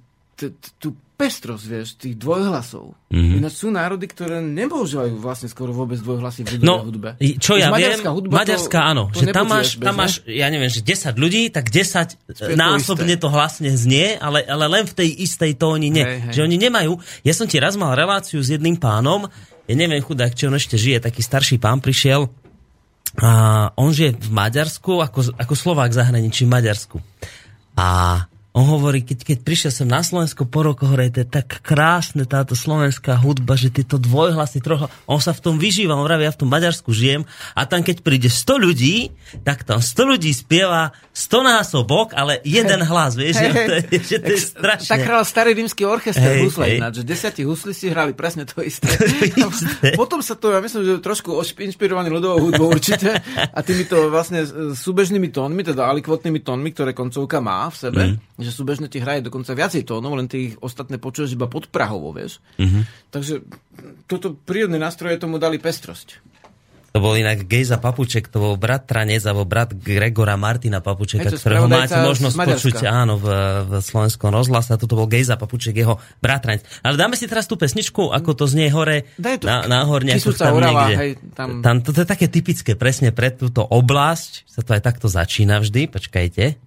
Speaker 1: tú pestrosť, vieš, tých dvojhlasov.
Speaker 2: Mhm.
Speaker 1: Mm-hmm. Ináč sú národy, ktoré nepoužívajú vlastne skoro vôbec dvojhlasy v
Speaker 2: No,
Speaker 1: hudbe.
Speaker 2: i- čo
Speaker 1: Už
Speaker 2: ja viem,
Speaker 1: maďarská hudba
Speaker 2: Maďarská
Speaker 1: to,
Speaker 2: áno,
Speaker 1: to
Speaker 2: že tam máš, tam máš, ja neviem, že 10 ľudí, tak 10
Speaker 1: Spie to
Speaker 2: násobne
Speaker 1: isté.
Speaker 2: to hlasne znie, ale, ale len v tej istej tóni nie.
Speaker 1: Hej, hej.
Speaker 2: Že oni nemajú, ja som ti raz mal reláciu s jedným pánom, ja neviem chudák, či on ešte žije, taký starší pán prišiel a on žije v Maďarsku, ako, ako Slovák zahraničí v Maďarsku. A on hovorí, keď, keď prišiel sem na Slovensko po rokoch, hovorí, to je tak krásne táto slovenská hudba, že tieto dvojhlasy, troch, on sa v tom vyžíva, on vraví, ja v tom Maďarsku žijem a tam keď príde 100 ľudí, tak tam 100 ľudí spieva 100 násobok, ale jeden hlas, vieš, že to je, že to je strašne.
Speaker 1: Tak hral starý rímsky orchester
Speaker 2: Hej,
Speaker 1: husle
Speaker 2: hej.
Speaker 1: ináč, že desiatí huslisti hrali presne to isté.
Speaker 2: isté.
Speaker 1: Potom sa to, ja myslím, že trošku inšpirovaný ľudovou hudbou určite a týmito vlastne súbežnými tónmi, teda alikvotnými tónmi, ktoré koncovka má v sebe,
Speaker 2: Mhm.
Speaker 1: Že súbežne ti hraje dokonca viacej tónov, len ty ich ostatné počuješ iba pod Prahovo, vieš.
Speaker 2: Mhm.
Speaker 1: Takže toto prírodné nástroje tomu dali pestrosť.
Speaker 4: To bol inak Gejza Papuček, to bol bratranec alebo brat Gregora Martina Papučeka,
Speaker 1: to
Speaker 4: ktorého máte možnosť počuť áno, v, v slovenskom rozhlase. Toto bol Gejza Papuček, jeho bratranec. Ale dáme si teraz tú pesničku, ako to znie hore,
Speaker 1: Daj to.
Speaker 4: na,
Speaker 1: Kisúca,
Speaker 4: tam
Speaker 1: Orava,
Speaker 4: niekde.
Speaker 1: hej, tam-
Speaker 4: tam, toto je také typické presne pre túto oblasť, sa to aj takto začína vždy, počkajte.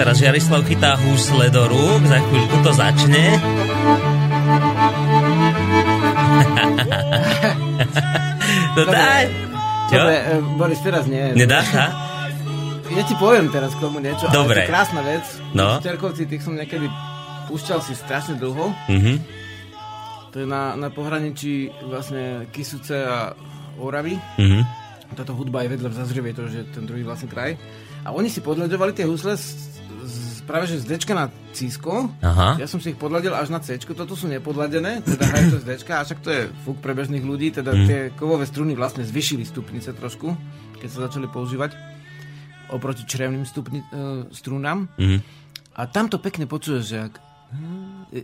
Speaker 4: Teraz Jarislav chytá húsle do rúk, za chvíľku to začne. to daj. Čo?
Speaker 1: Dobre, e, Boris, teraz nie.
Speaker 4: Nedá sa?
Speaker 1: Ja ti poviem teraz k tomu niečo,
Speaker 4: Dobre.
Speaker 1: ale krásna vec.
Speaker 4: No.
Speaker 1: Šterkovci, tých som niekedy púšťal si strašne dlho.
Speaker 4: Mhm.
Speaker 1: To je na, na pohraničí vlastne Kisuce a Oravy.
Speaker 4: Mhm.
Speaker 1: Táto hudba je vedľa v Zazrievej, to je ten druhý vlastne kraj. A oni si podľadovali tie husle z, práve že z Dčka na.
Speaker 4: Aha.
Speaker 1: Ja som si ich podladil až na C, toto sú nepodladené, teda hrajú to z Dčka, a však to je fuk pre bežných ľudí, teda
Speaker 4: Mhm.
Speaker 1: tie kovové struny vlastne zvyšili stupnice trošku, keď sa začali používať oproti črevným stupni, uh, strunám.
Speaker 4: Mhm.
Speaker 1: A tam to pekne počuješ, že jak,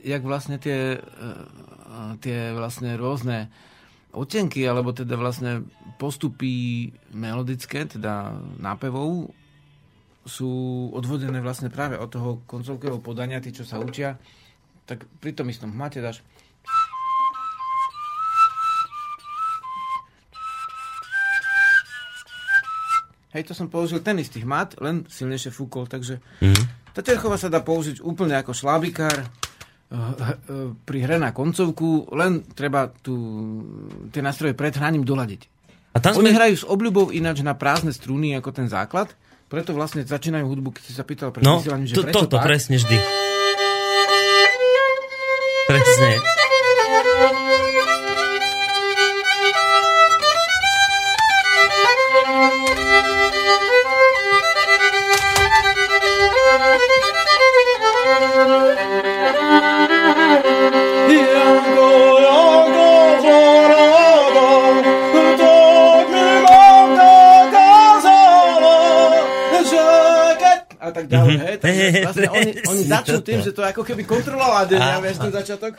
Speaker 1: jak vlastne tie, uh, tie vlastne rôzne otenky, alebo teda vlastne postupy melodické, teda nápevov, sú odvodené vlastne práve od toho koncovkového podania, tí, čo sa učia, tak pri tom istom hmate dáš Hej, to som použil ten istý hmat, len silnejšie fúkol, takže
Speaker 4: Mhm.
Speaker 1: tá terchova sa dá použiť úplne ako šlábikár eh, eh, pri hre na koncovku, len treba tu, tie nástroje pred hraním doladiť.
Speaker 4: A tam
Speaker 1: Oni
Speaker 4: sme...
Speaker 1: hrajú s obľubou ináč na prázdne struny ako ten základ, preto vlastne začínajú hudbu, keď si sa pýtal pred
Speaker 4: No,
Speaker 1: vysielaním, že
Speaker 4: to,
Speaker 1: prečo
Speaker 4: toto
Speaker 1: tak?
Speaker 4: presne vždy. Presne.
Speaker 1: Vlastne oni, oni
Speaker 4: Presne
Speaker 1: začnú tým, že to je ako keby kontrolovala dňa, vieš, ten začiatok.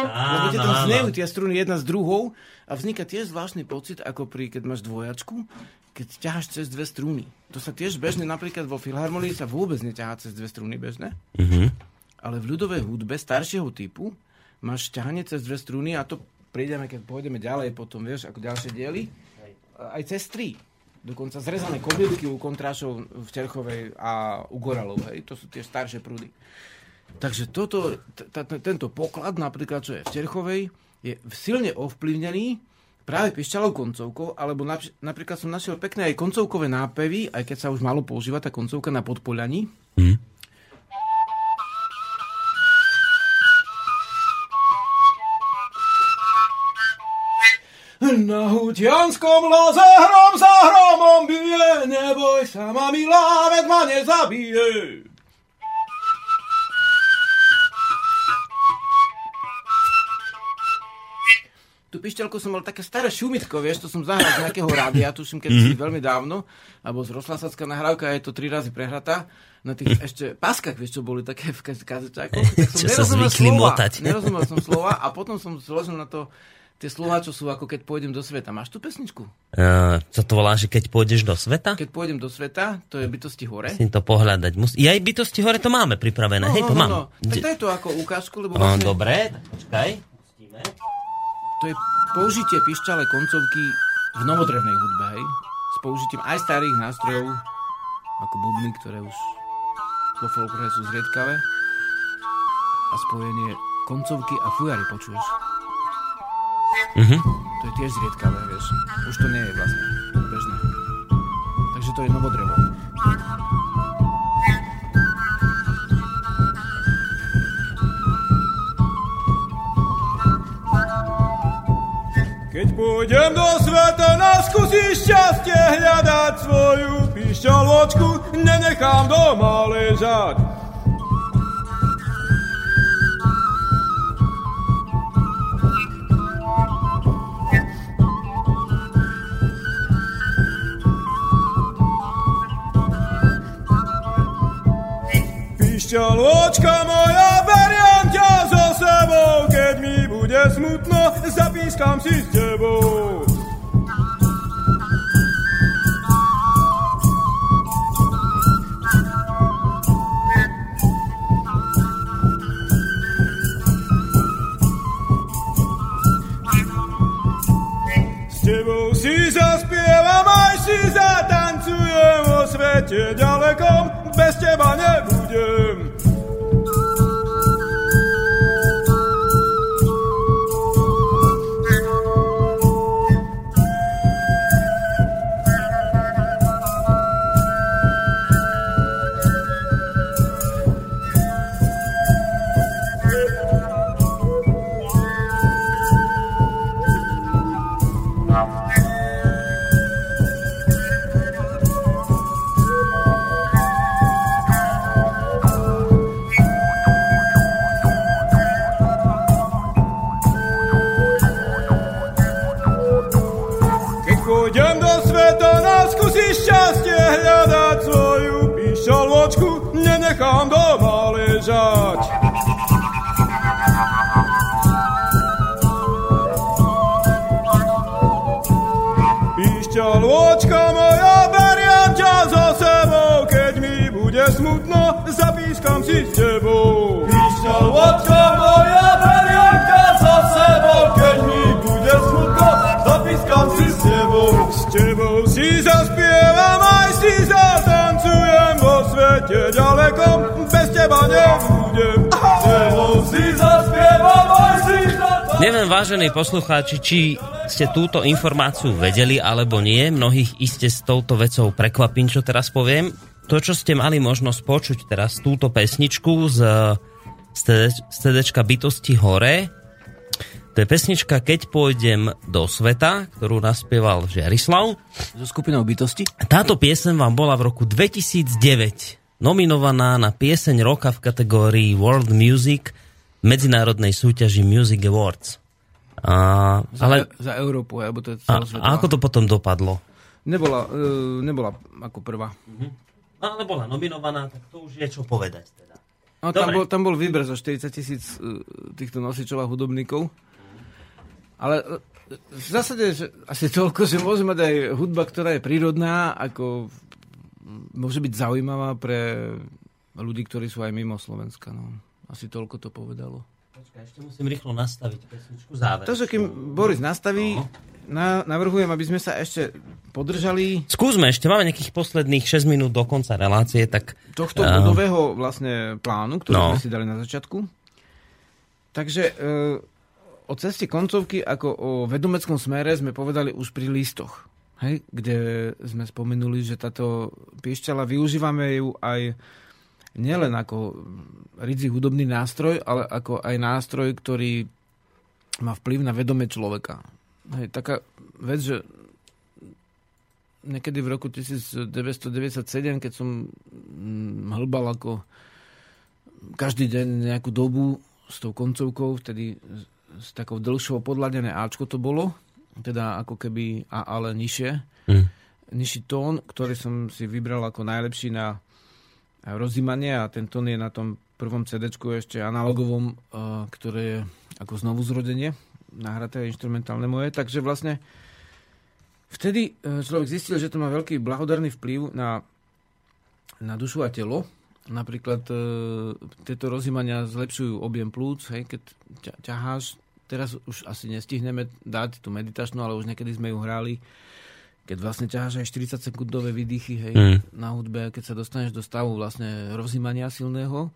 Speaker 1: Lebo ti tam znejú tie struny jedna s druhou a vzniká tiež zvláštny pocit, ako pri, keď máš dvojačku, keď ťaháš cez dve struny. To sa tiež bežne, napríklad vo filharmonii sa vôbec neťahá cez dve struny bežne,
Speaker 4: Mhm.
Speaker 1: ale v ľudovej hudbe staršieho typu máš ťahanie cez dve struny a to prídeme, keď pôjdeme ďalej potom, vieš, ako ďalšie diely, aj cez tri. Dokonca zrezané kobylky u kontrášov v Terchovej a u Goralov, hej, to sú tie staršie prúdy. Takže toto, t- t- tento poklad napríklad, čo je v Terchovej, je silne ovplyvnený práve pišťalou koncovkou, alebo napi- napríklad som našiel pekné aj koncovkové nápevy, aj keď sa už malo používa tá koncovka na podpoľaní.
Speaker 2: Hm.
Speaker 4: Na hutianskom loze hrom za hromom bije, neboj sa ma milá, veď ma nezabije.
Speaker 1: Tú pišťalku som mal také staré šumitko, vieš, to som zahral z nejakého rádia, tuším, keď si veľmi dávno, alebo z rozhlasacká nahrávka, je to tri razy prehratá, na tých ešte páskach, vieš, čo boli také v kaz- kazečákoch. Tak som
Speaker 2: Čo sa
Speaker 1: nerozumel
Speaker 2: zvykli
Speaker 1: slova,
Speaker 2: motať.
Speaker 1: Nerozumel som slova a potom som zložil na to tie slova, čo sú ako keď pôjdem do sveta. Máš tú pesničku?
Speaker 2: Uh, co to volá, že keď pôjdeš do sveta?
Speaker 1: Keď pôjdem do sveta, to je bytosti hore.
Speaker 2: Musím to pohľadať. Mus... Ja aj bytosti hore to máme pripravené. Hej, to mám.
Speaker 1: Tak
Speaker 2: Kde-
Speaker 1: daj to ako ukážku, lebo
Speaker 2: No,
Speaker 1: vlastne
Speaker 2: dobre, tak počkaj.
Speaker 1: To je použitie pišťale koncovky v novodrevnej hudbe, hej? S použitím aj starých nástrojov, ako bubny, ktoré už vo folklore sú zriedkavé. A spojenie koncovky a fujary, počuješ?
Speaker 2: Mhm.
Speaker 1: To je tiež zriedkavé, vieš. Už to nie je vlastne bežné. Takže to je novodrevo.
Speaker 4: Keď pôjdem do sveta, na skúsi šťastie hľadať svoju pišťaločku, nenechám doma ležať. Pišťaločka moja, beriem ťa so sebou, keď mi bude smutno, zapískam si s tebou. Tebou si zaspievam, aj si zatancujem vo svete ďalekom, bez teba nebudem. Svete ďalekom, bez teba nebudem. Si zaspievam, aj si.
Speaker 2: Neviem, vážení poslucháči, či ste túto informáciu vedeli alebo nie. Mnohých iste s touto vecou prekvapím, čo teraz poviem. To, čo ste mali možnosť počuť teraz, túto pesničku z, z, CD, z CDčka Bytosti hore, to je pesnička Keď pôjdem do sveta, ktorú naspieval Žerislav.
Speaker 1: So skupinou bytosti?
Speaker 2: Táto pieseň vám bola v roku 2009 nominovaná na pieseň roka v kategórii World Music medzinárodnej súťaži Music Awards. A,
Speaker 1: Za,
Speaker 2: ale
Speaker 1: za Európu, alebo to je
Speaker 2: a, a ako to potom dopadlo?
Speaker 1: Nebola, uh, nebola ako prvá.
Speaker 2: Ale bola nominovaná, tak to už je čo povedať. Teda.
Speaker 1: No, tam,
Speaker 2: Dobre.
Speaker 1: bol, tam bol výber zo 40 tisíc uh, týchto nosičov a hudobníkov. Ale uh, v zásade že asi toľko, že môže mať aj hudba, ktorá je prírodná, ako môže byť zaujímavá pre ľudí, ktorí sú aj mimo Slovenska. No. Asi toľko to povedalo.
Speaker 2: Počkaj, ešte musím rýchlo nastaviť pesničku záver.
Speaker 1: Takže kým Boris nastaví, na, navrhujem, aby sme sa ešte podržali
Speaker 2: Skúsme ešte, máme nejakých posledných 6 minút do konca relácie, tak
Speaker 1: tohto
Speaker 2: Áno.
Speaker 1: bodového vlastne plánu, ktorý
Speaker 2: No.
Speaker 1: sme si dali na začiatku. Takže e, o ceste koncovky ako o vedomeckom smere sme povedali už pri listoch. Hej, kde sme spomenuli, že táto piešťala, využívame ju aj nielen ako ridzí hudobný nástroj, ale ako aj nástroj, ktorý má vplyv na vedomie človeka. Hej, taká vec, že niekedy v roku 1997, keď som mm, hlbal ako každý deň nejakú dobu s tou koncovkou, vtedy s takou dlhšou podladené Ačko to bolo, teda ako keby A, ale nižšie. Mm. Nižší tón, ktorý som si vybral ako najlepší na rozímanie a ten tón je na tom prvom CD ešte analogovom, uh, ktoré je ako znovu zrodenie nahraté instrumentálne moje. Takže vlastne vtedy uh, človek zistil, že to má veľký blahodarný vplyv na, na dušu a telo. Napríklad uh, tieto rozímania zlepšujú objem plúc, hej, keď ťaháš teraz už asi nestihneme dať tú meditačnú, ale už niekedy sme ju hrali, keď vlastne ťaháš aj 40 sekundové výdychy hej, mm. na hudbe, keď sa dostaneš do stavu vlastne rozímania silného,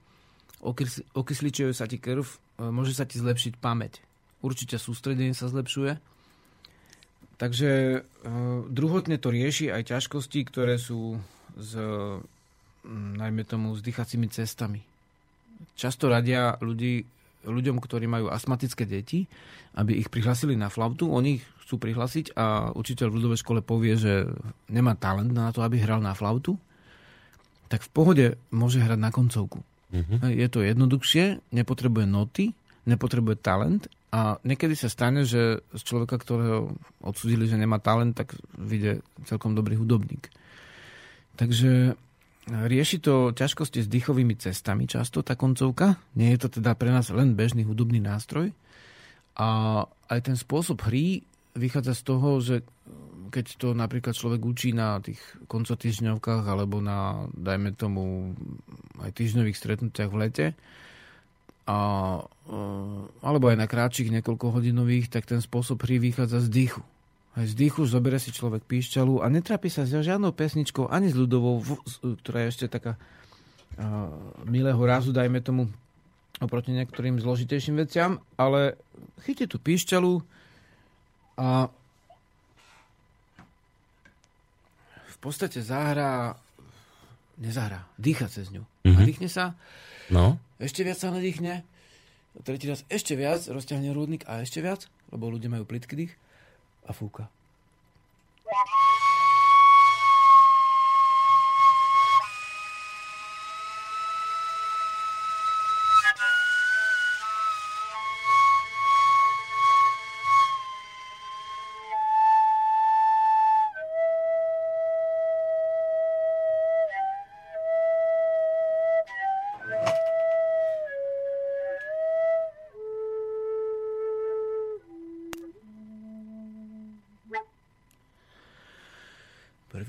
Speaker 1: okys- okysličuje sa ti krv, e, môže sa ti zlepšiť pamäť. Určite sústredenie sa zlepšuje. Takže uh, druhotne to rieši aj ťažkosti, ktoré sú s, najmä tomu, s dýchacími cestami. Často radia ľudí ľuďom, ktorí majú astmatické deti, aby ich prihlasili na flautu. Oni ich chcú prihlasiť a učiteľ v ľudovej škole povie, že nemá talent na to, aby hral na flautu, tak v pohode môže hrať na koncovku. Mm-hmm. Je to jednoduchšie, nepotrebuje noty, nepotrebuje talent a niekedy sa stane, že z človeka, ktorého odsudili, že nemá talent, tak vyjde celkom dobrý hudobník. Takže Rieši to ťažkosti s dýchovými cestami často, tá koncovka. Nie je to teda pre nás len bežný hudobný nástroj. A aj ten spôsob hry vychádza z toho, že keď to napríklad človek učí na tých koncotýždňovkách alebo na, dajme tomu, aj týždňových stretnutiach v lete, a, e, alebo aj na krátších niekoľkohodinových, tak ten spôsob hry vychádza z dýchu. Aj z dýchu si človek píšťalu a netrápi sa s žiadnou pesničkou, ani s ľudovou, ktorá je ešte taká uh, milého rázu, dajme tomu, oproti niektorým zložitejším veciam, ale chytí tú píšťalu a v podstate zahrá, nezahrá, dýcha cez ňu. Mm-hmm. Nadýchne sa,
Speaker 2: no.
Speaker 1: ešte viac sa nadýchne, tretí raz ešte viac, rozťahne rúdnik a ešte viac, lebo ľudia majú plitký dých a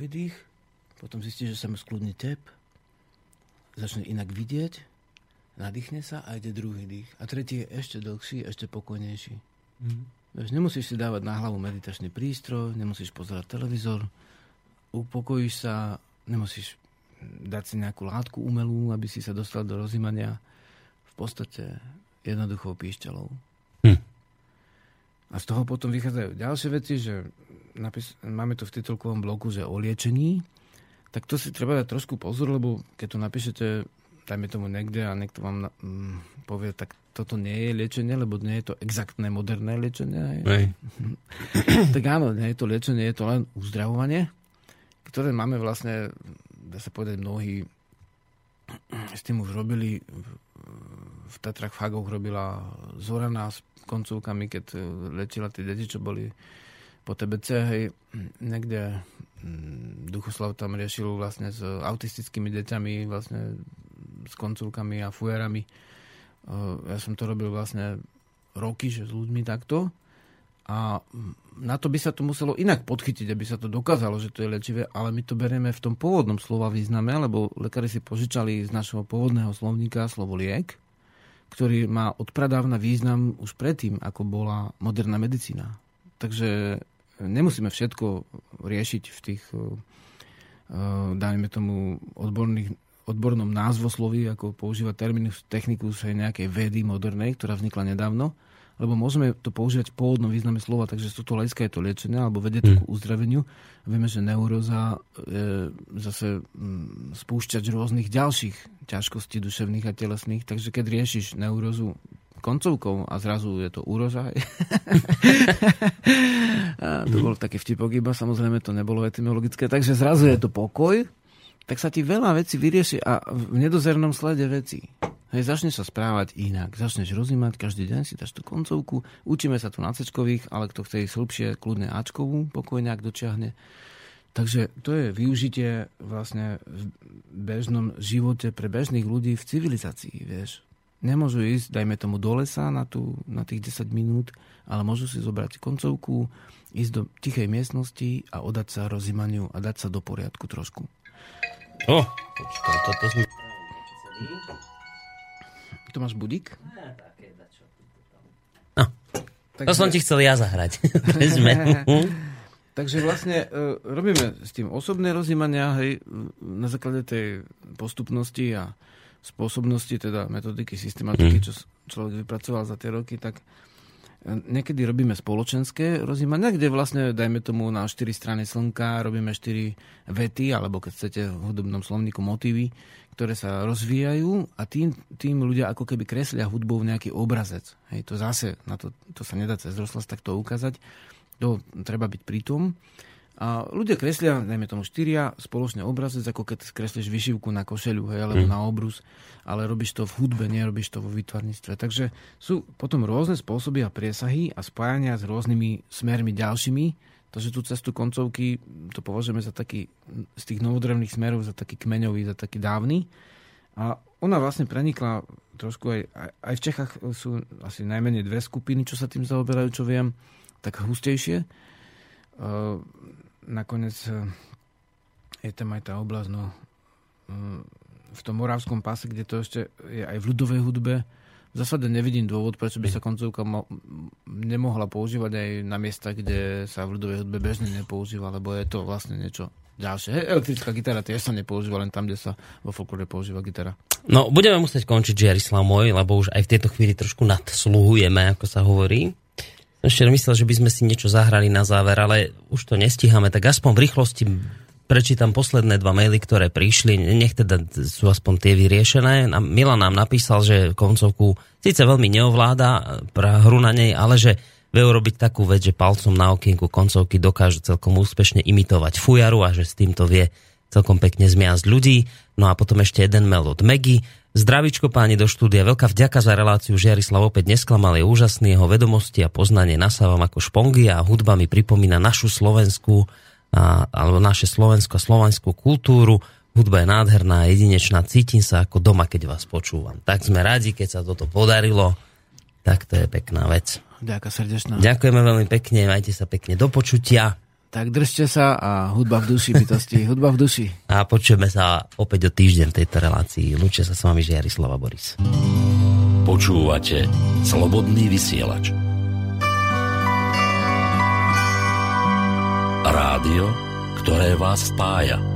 Speaker 1: fúka. potom zistí, že sa mu skľudný tep, začne inak vidieť, nadýchne sa a ide druhý dých. A tretí je ešte dlhší, ešte pokojnejší. Mm. Vieš, nemusíš si dávať na hlavu meditačný prístroj, nemusíš pozerať televízor, upokojíš sa, nemusíš dať si nejakú látku umelú, aby si sa dostal do rozímania. V podstate jednoduchou píšťalou. Hm. A z toho potom vychádzajú ďalšie veci, že napis, máme to v titulkovom bloku, že o liečení, tak to si treba dať trošku pozor, lebo keď to napíšete, dajme tomu niekde a niekto vám mm, povie, tak toto nie je liečenie, lebo nie je to exaktné moderné liečenie. Hej. tak áno, nie je to liečenie, je to len uzdravovanie, ktoré máme vlastne, dá sa povedať, mnohí s tým už robili v Tatrach v Hagoch robila Zorana s koncovkami, keď lečila tie deti, čo boli po TBC, hej, niekde mm, Duchoslav tam riešil vlastne s autistickými deťami, vlastne s koncovkami a fujerami. Ja som to robil vlastne roky, že s ľuďmi takto. A na to by sa to muselo inak podchytiť, aby sa to dokázalo, že to je liečivé, ale my to berieme v tom pôvodnom slova význame, lebo lekári si požičali z našho pôvodného slovníka slovo liek, ktorý má odpradávna význam už predtým, ako bola moderná medicína. Takže nemusíme všetko riešiť v tých, eh, eh, dajme tomu, odborných, odbornom názvosloví, ako používať terminus technicus aj nejakej vedy modernej, ktorá vznikla nedávno, lebo môžeme to používať v pôvodnom význame slova, takže sú to hľadiska je to liečenie, alebo vedie to
Speaker 2: Mm.
Speaker 1: k uzdraveniu. Vieme, že neuróza je zase mm, spúšťač rôznych ďalších ťažkostí duševných a telesných, takže keď riešiš neurózu koncovkou a zrazu je to úroza. a to bol taký vtipok iba, samozrejme to nebolo etymologické, takže zrazu je to pokoj, tak sa ti veľa vecí vyrieši a v nedozernom slede veci. Hej, začneš sa správať inak, začneš rozímať, každý deň si dáš tú koncovku, učíme sa tu na cečkových, ale kto chce ísť hĺbšie, kľudne Ačkovú, pokojne, ak dočiahne. Takže to je využitie vlastne v bežnom živote pre bežných ľudí v civilizácii, vieš. Nemôžu ísť, dajme tomu, do lesa na, tú, na tých 10 minút, ale môžu si zobrať koncovku, ísť do tichej miestnosti a odať sa rozímaniu a dať sa do poriadku trošku.
Speaker 2: O, počkaj, toto sme...
Speaker 1: Tu máš budík?
Speaker 2: No, to som ti chcel ja zahrať.
Speaker 1: Takže vlastne e, robíme s tým osobné rozjímania, hej, na základe tej postupnosti a spôsobnosti, teda metodiky, systematiky, čo s- človek vypracoval za tie roky, tak e, niekedy robíme spoločenské rozjímania, kde vlastne, dajme tomu, na 4 strany slnka robíme 4 vety, alebo keď chcete v hudobnom slovníku motívy, ktoré sa rozvíjajú a tým, tým ľudia ako keby kreslia hudbou nejaký obrazec. Hej, to zase, na to, to sa nedá cez rozhlas takto ukázať, to treba byť pritom. A ľudia kreslia, najmä tomu štyria, spoločne obrazec, ako keď kreslíš vyšivku na košeľu, hej, alebo mm. na obrus, ale robíš to v hudbe, nerobíš to vo výtvarníctve. Takže sú potom rôzne spôsoby a priesahy a spájania s rôznymi smermi ďalšími, takže tú cestu koncovky to považujeme za taký, z tých novodrevných smerov, za taký kmeňový, za taký dávny. A ona vlastne prenikla trošku aj, aj, aj v Čechách sú asi najmenej dve skupiny, čo sa tým zaoberajú, čo viem, tak hustejšie. Nakoniec uh, je tam aj tá oblasť, no, uh, v tom moravskom pase, kde to ešte je aj v ľudovej hudbe. V zásade nevidím dôvod, prečo by sa koncovka mo- nemohla používať aj na miestach, kde sa v ľudovej hudbe bežne nepoužíva, lebo je to vlastne niečo ďalšie. Elektrická gitara tiež sa nepoužíva len tam, kde sa vo folklore používa gitara.
Speaker 2: No, budeme musieť končiť, Žiarislav môj, lebo už aj v tejto chvíli trošku nadsluhujeme, ako sa hovorí. Ešte myslel, že by sme si niečo zahrali na záver, ale už to nestíhame, tak aspoň v rýchlosti prečítam posledné dva maily, ktoré prišli, nech teda sú aspoň tie vyriešené. Milan nám napísal, že koncovku síce veľmi neovláda hru na nej, ale že vie urobiť takú vec, že palcom na okienku koncovky dokáže celkom úspešne imitovať fujaru a že s týmto vie celkom pekne zmiasť ľudí. No a potom ešte jeden mail od Megy. Zdravičko páni do štúdia, veľká vďaka za reláciu, Žiarislav opäť nesklamal, je úžasný, jeho vedomosti a poznanie nasávam ako špongy a hudba mi pripomína našu slovenskú a, alebo naše slovensko slovanskú kultúru. Hudba je nádherná, jedinečná, cítim sa ako doma, keď vás počúvam. Tak sme radi, keď sa toto podarilo. Tak to je pekná vec.
Speaker 1: Ďakujem srdečná.
Speaker 2: Ďakujeme veľmi pekne, majte sa pekne do počutia
Speaker 1: Tak držte sa a hudba v duši, bytosti. Hudba v duši.
Speaker 2: a počujeme sa opäť o týždeň v tejto relácii. Lúčia sa s vami Žiarislava Boris.
Speaker 5: Počúvate Slobodný vysielač. Rádio, ktoré vás spája.